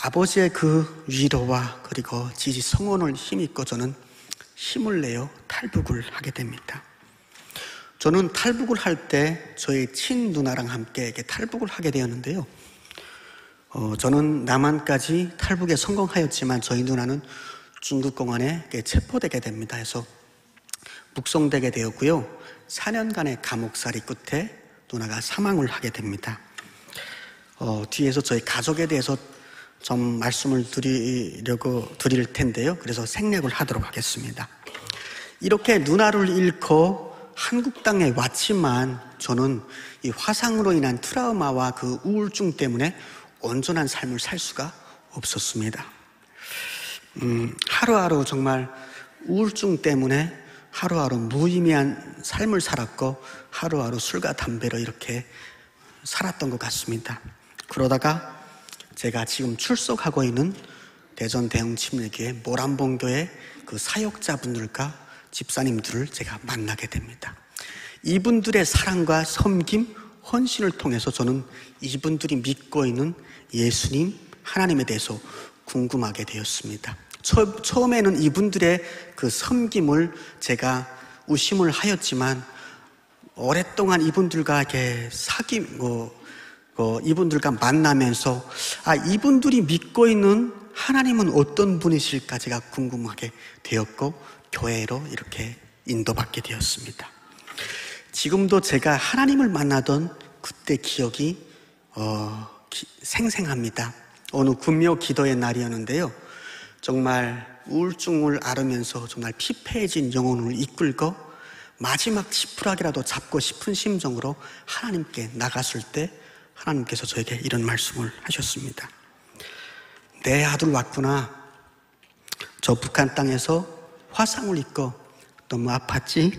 아버지의 그 위로와 그리고 지지 성원을 힘입고 저는 힘을 내어 탈북을 하게 됩니다. 저는 탈북을 할 때 저희 친 누나랑 함께 탈북을 하게 되었는데요. 어, 저는 남한까지 탈북에 성공하였지만 저희 누나는 중국 공안에 체포되게 됩니다. 해서 묵송되게 되었고요. 4년간의 감옥살이 끝에 누나가 사망을 하게 됩니다. 어, 뒤에서 저희 가족에 대해서 좀 말씀을 드리려고 드릴 텐데요. 그래서 생략을 하도록 하겠습니다. 이렇게 누나를 잃고 한국 땅에 왔지만 저는 이 화상으로 인한 트라우마와 그 우울증 때문에 온전한 삶을 살 수가 없었습니다. 음, 하루하루 정말 우울증 때문에 하루하루 무의미한 삶을 살았고 하루하루 술과 담배로 이렇게 살았던 것 같습니다. 그러다가 제가 지금 출석하고 있는 대전 대흥 침례교회 모란봉교회 그 사역자분들과 집사님들을 제가 만나게 됩니다. 이분들의 사랑과 섬김, 헌신을 통해서 저는 이분들이 믿고 있는 예수님, 하나님에 대해서 궁금하게 되었습니다. 처, 처음에는 이분들의 그 섬김을 제가 의심을 하였지만 오랫동안 이분들과 이렇게 사귀, 뭐, 어, 이분들과 만나면서 아, 이분들이 믿고 있는 하나님은 어떤 분이실까 제가 궁금하게 되었고 교회로 이렇게 인도받게 되었습니다. 지금도 제가 하나님을 만나던 그때 기억이 어, 기, 생생합니다. 어느 금요 기도의 날이었는데요. 정말 우울증을 앓으면서 정말 피폐해진 영혼을 이끌고 마지막 지푸라기라도 잡고 싶은 심정으로 하나님께 나갔을 때 하나님께서 저에게 이런 말씀을 하셨습니다. 내 아들 왔구나. 저 북한 땅에서 화상을 입고 너무 아팠지?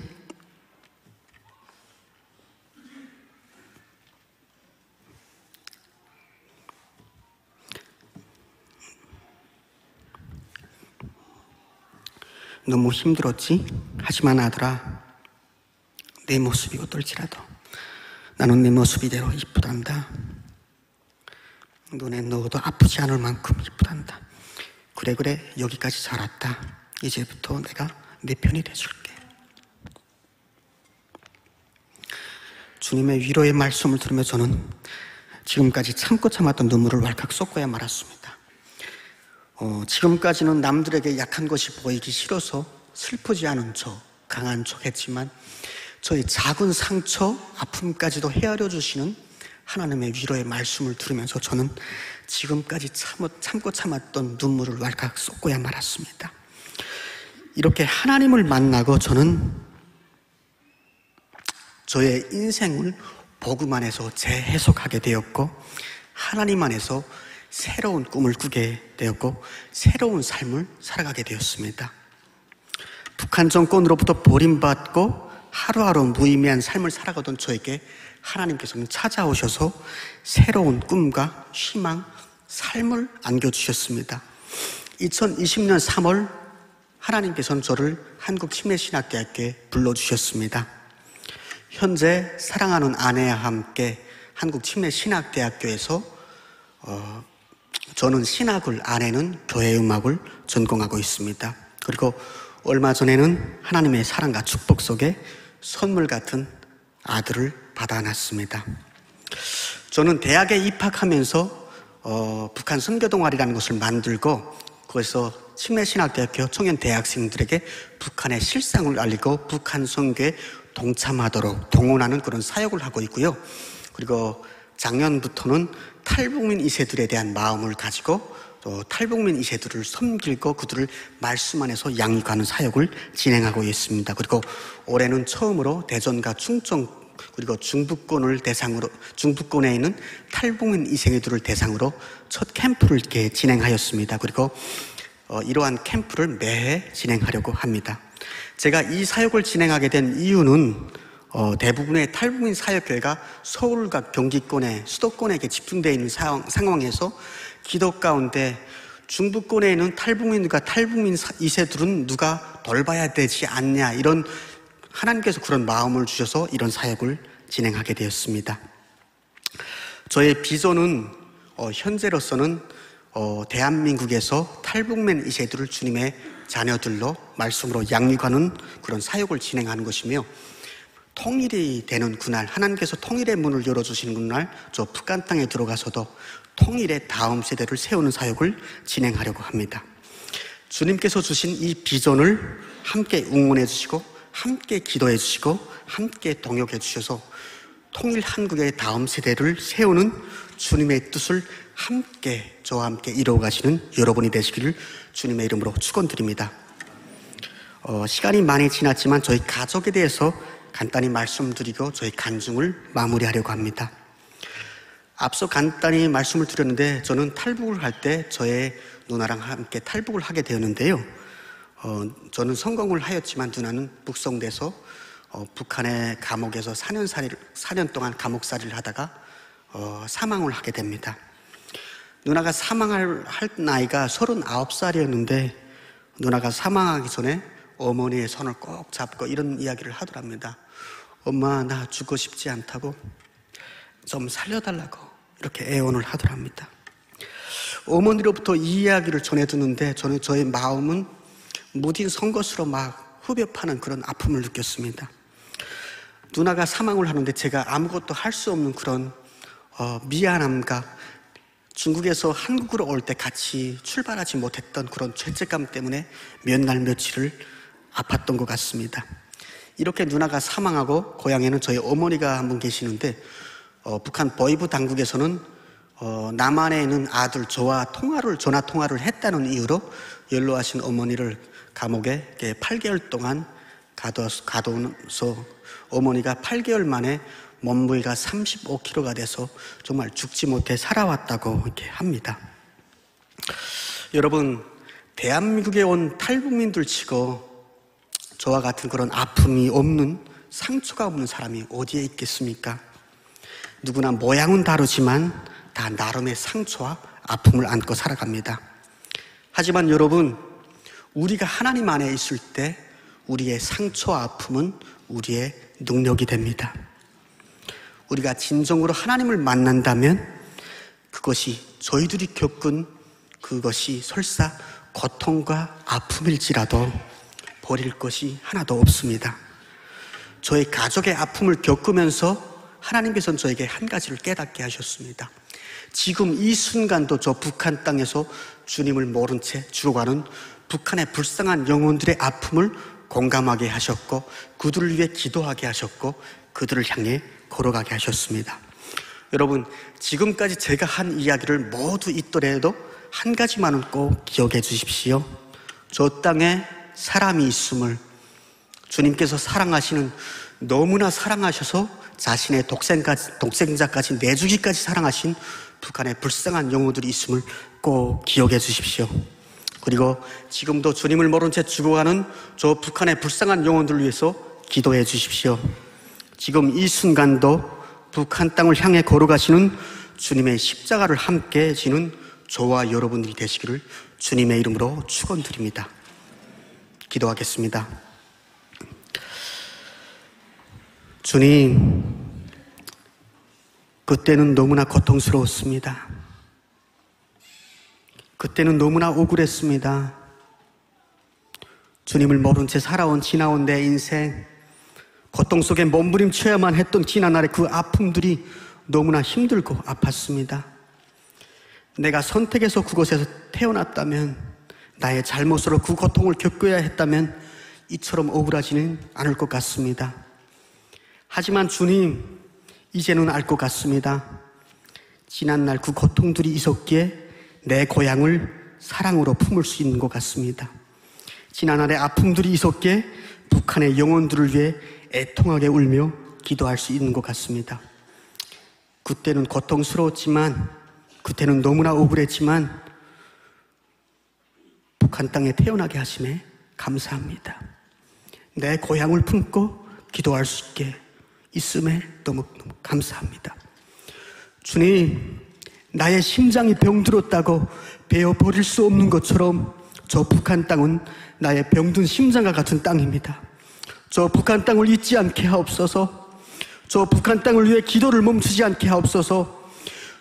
너무 힘들었지? 하지만 아들아, 내 모습이 어떨지라도 나는 내 모습 이대로 이쁘단다. 눈에 넣어도 아프지 않을 만큼 이쁘단다. 그래 그래 여기까지 자랐다. 이제부터 내가 내 편이 돼줄게. 주님의 위로의 말씀을 들으며 저는 지금까지 참고 참았던 눈물을 왈칵 쏟고야 말았습니다. 어, 지금까지는 남들에게 약한 것이 보이기 싫어서 슬프지 않은 척, 강한 척 했지만 저의 작은 상처, 아픔까지도 헤아려 주시는 하나님의 위로의 말씀을 들으면서 저는 지금까지 참, 참고 참았던 눈물을 왈칵 쏟고야 말았습니다. 이렇게 하나님을 만나고 저는 저의 인생을 복음 안에서 재해석하게 되었고 하나님 안에서 새로운 꿈을 꾸게 되었고 새로운 삶을 살아가게 되었습니다. 북한 정권으로부터 버림받고 하루하루 무의미한 삶을 살아가던 저에게 하나님께서는 찾아오셔서 새로운 꿈과 희망, 삶을 안겨주셨습니다. 2020년 3월 하나님께서는 저를 한국침례신학대학교에 불러주셨습니다. 현재 사랑하는 아내와 함께 한국침례신학대학교에서 어, 저는 신학을 아내는 교회음악을 전공하고 있습니다. 그리고 얼마 전에는 하나님의 사랑과 축복 속에 선물 같은 아들을 받아놨습니다. 저는 대학에 입학하면서 어, 북한 선교 동아리라는 것을 만들고 거기서 침례신학대학교 청년 대학생들에게 북한의 실상을 알리고 북한 선교에 동참하도록 동원하는 그런 사역을 하고 있고요. 그리고 작년부터는 탈북민 이세들에 대한 마음을 가지고 또 탈북민 이세들을 섬기고 그들을 말씀 안에서 양육하는 사역을 진행하고 있습니다. 그리고 올해는 처음으로 대전과 충청 그리고 중부권을 대상으로 중부권에 있는 탈북민 이세들을 대상으로 첫 캠프를 이렇게 진행하였습니다. 그리고 어, 이러한 캠프를 매해 진행하려고 합니다. 제가 이 사역을 진행하게 된 이유는 어, 대부분의 탈북민 사역회가 서울과 경기권에 수도권에게 집중되어 있는 상황, 상황에서 기도 가운데 중부권에 있는 탈북민과 탈북민 2세들은 누가 돌봐야 되지 않냐 이런 하나님께서 그런 마음을 주셔서 이런 사역을 진행하게 되었습니다. 저의 비전은 어, 현재로서는 어, 대한민국에서 탈북민 2세들을 주님의 자녀들로 말씀으로 양육하는 그런 사역을 진행하는 것이며 통일이 되는 그날 하나님께서 통일의 문을 열어주시는 그날 저 북한 땅에 들어가서도 통일의 다음 세대를 세우는 사역을 진행하려고 합니다. 주님께서 주신 이 비전을 함께 응원해 주시고 함께 기도해 주시고 함께 동역해 주셔서 통일 한국의 다음 세대를 세우는 주님의 뜻을 함께 저와 함께 이루어 가시는 여러분이 되시기를 주님의 이름으로 축원드립니다. 어, 시간이 많이 지났지만 저희 가족에 대해서 간단히 말씀드리고 저희 간증을 마무리하려고 합니다. 앞서 간단히 말씀을 드렸는데 저는 탈북을 할 때 저의 누나랑 함께 탈북을 하게 되었는데요. 어, 저는 성공을 하였지만 누나는 북송돼서 어, 북한의 감옥에서 4년 살이를, 4년 동안 감옥살이를 하다가 어, 사망을 하게 됩니다. 누나가 사망할 할 나이가 39살이었는데 누나가 사망하기 전에 어머니의 손을 꼭 잡고 이런 이야기를 하더랍니다. 엄마 나 죽고 싶지 않다고 좀 살려달라고 이렇게 애원을 하더랍니다. 어머니로부터 이 이야기를 전해두는데 저는 저의 마음은 무딘 선것으로 막 후벼파는 그런 아픔을 느꼈습니다. 누나가 사망을 하는데 제가 아무것도 할 수 없는 그런 어, 미안함과 중국에서 한국으로 올 때 같이 출발하지 못했던 그런 죄책감 때문에 몇 날 며칠을 아팠던 것 같습니다. 이렇게 누나가 사망하고 고향에는 저희 어머니가 한 분 계시는데 어, 북한 보이부 당국에서는 어, 남한에 있는 아들 저와 통화를 전화 통화를 했다는 이유로 연로하신 어머니를 감옥에 8개월 동안 가둬서, 가둬서 어머니가 8개월 만에 몸무게가 35kg가 돼서 정말 죽지 못해 살아왔다고 이렇게 합니다. 여러분, 대한민국에 온 탈북민들 치고 저와 같은 그런 아픔이 없는 상처가 없는 사람이 어디에 있겠습니까? 누구나 모양은 다르지만 다 나름의 상처와 아픔을 안고 살아갑니다. 하지만 여러분, 우리가 하나님 안에 있을 때 우리의 상처와 아픔은 우리의 능력이 됩니다. 우리가 진정으로 하나님을 만난다면 그것이 저희들이 겪은 그것이 설사 고통과 아픔일지라도 버릴 것이 하나도 없습니다. 저의 가족의 아픔을 겪으면서 하나님께서는 저에게 한 가지를 깨닫게 하셨습니다. 지금 이 순간도 저 북한 땅에서 주님을 모른 채 죽어가는 북한의 불쌍한 영혼들의 아픔을 공감하게 하셨고 그들을 위해 기도하게 하셨고 그들을 향해 걸어가게 하셨습니다. 여러분, 지금까지 제가 한 이야기를 모두 있더라도 한 가지만은 꼭 기억해 주십시오. 저 땅에 사람이 있음을 주님께서 사랑하시는 너무나 사랑하셔서 자신의 독생까지, 독생자까지 내주기까지 사랑하신 북한의 불쌍한 영혼들이 있음을 꼭 기억해 주십시오. 그리고 지금도 주님을 모른 채 죽어가는 저 북한의 불쌍한 영혼들을 위해서 기도해 주십시오. 지금 이 순간도 북한 땅을 향해 걸어가시는 주님의 십자가를 함께 지는 저와 여러분들이 되시기를 주님의 이름으로 축원드립니다. 기도하겠습니다. 주님, 그때는 너무나 고통스러웠습니다. 그때는 너무나 억울했습니다. 주님을 모른 채 살아온 지나온 내 인생, 고통 속에 몸부림쳐야만 했던 지난 날의 그 아픔들이 너무나 힘들고 아팠습니다. 내가 선택해서 그곳에서 태어났다면, 나의 잘못으로 그 고통을 겪어야 했다면, 이처럼 억울하지는 않을 것 같습니다. 하지만 주님, 이제는 알 것 같습니다. 지난날 그 고통들이 있었기에 내 고향을 사랑으로 품을 수 있는 것 같습니다. 지난날의 아픔들이 있었기에 북한의 영혼들을 위해 애통하게 울며 기도할 수 있는 것 같습니다. 그때는 고통스러웠지만, 그때는 너무나 억울했지만, 북한 땅에 태어나게 하심에 감사합니다. 내 고향을 품고 기도할 수 있게 있음에 너무, 너무 감사합니다. 주님, 나의 심장이 병들었다고 베어 버릴 수 없는 것처럼 저 북한 땅은 나의 병든 심장과 같은 땅입니다. 저 북한 땅을 잊지 않게 하옵소서. 저 북한 땅을 위해 기도를 멈추지 않게 하옵소서.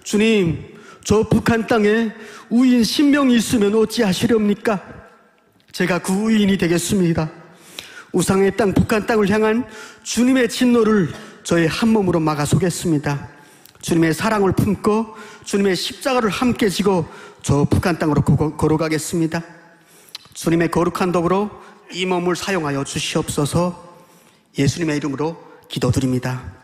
주님, 저 북한 땅에 우인 신명이 있으면 어찌하시렵니까? 제가 그 우인이 되겠습니다. 우상의 땅, 북한 땅을 향한 주님의 진노를 저의 한 몸으로 막아 서겠습니다. 주님의 사랑을 품고 주님의 십자가를 함께 지고 저 북한 땅으로 고- 걸어가겠습니다. 주님의 거룩한 덕으로 이 몸을 사용하여 주시옵소서 예수님의 이름으로 기도드립니다.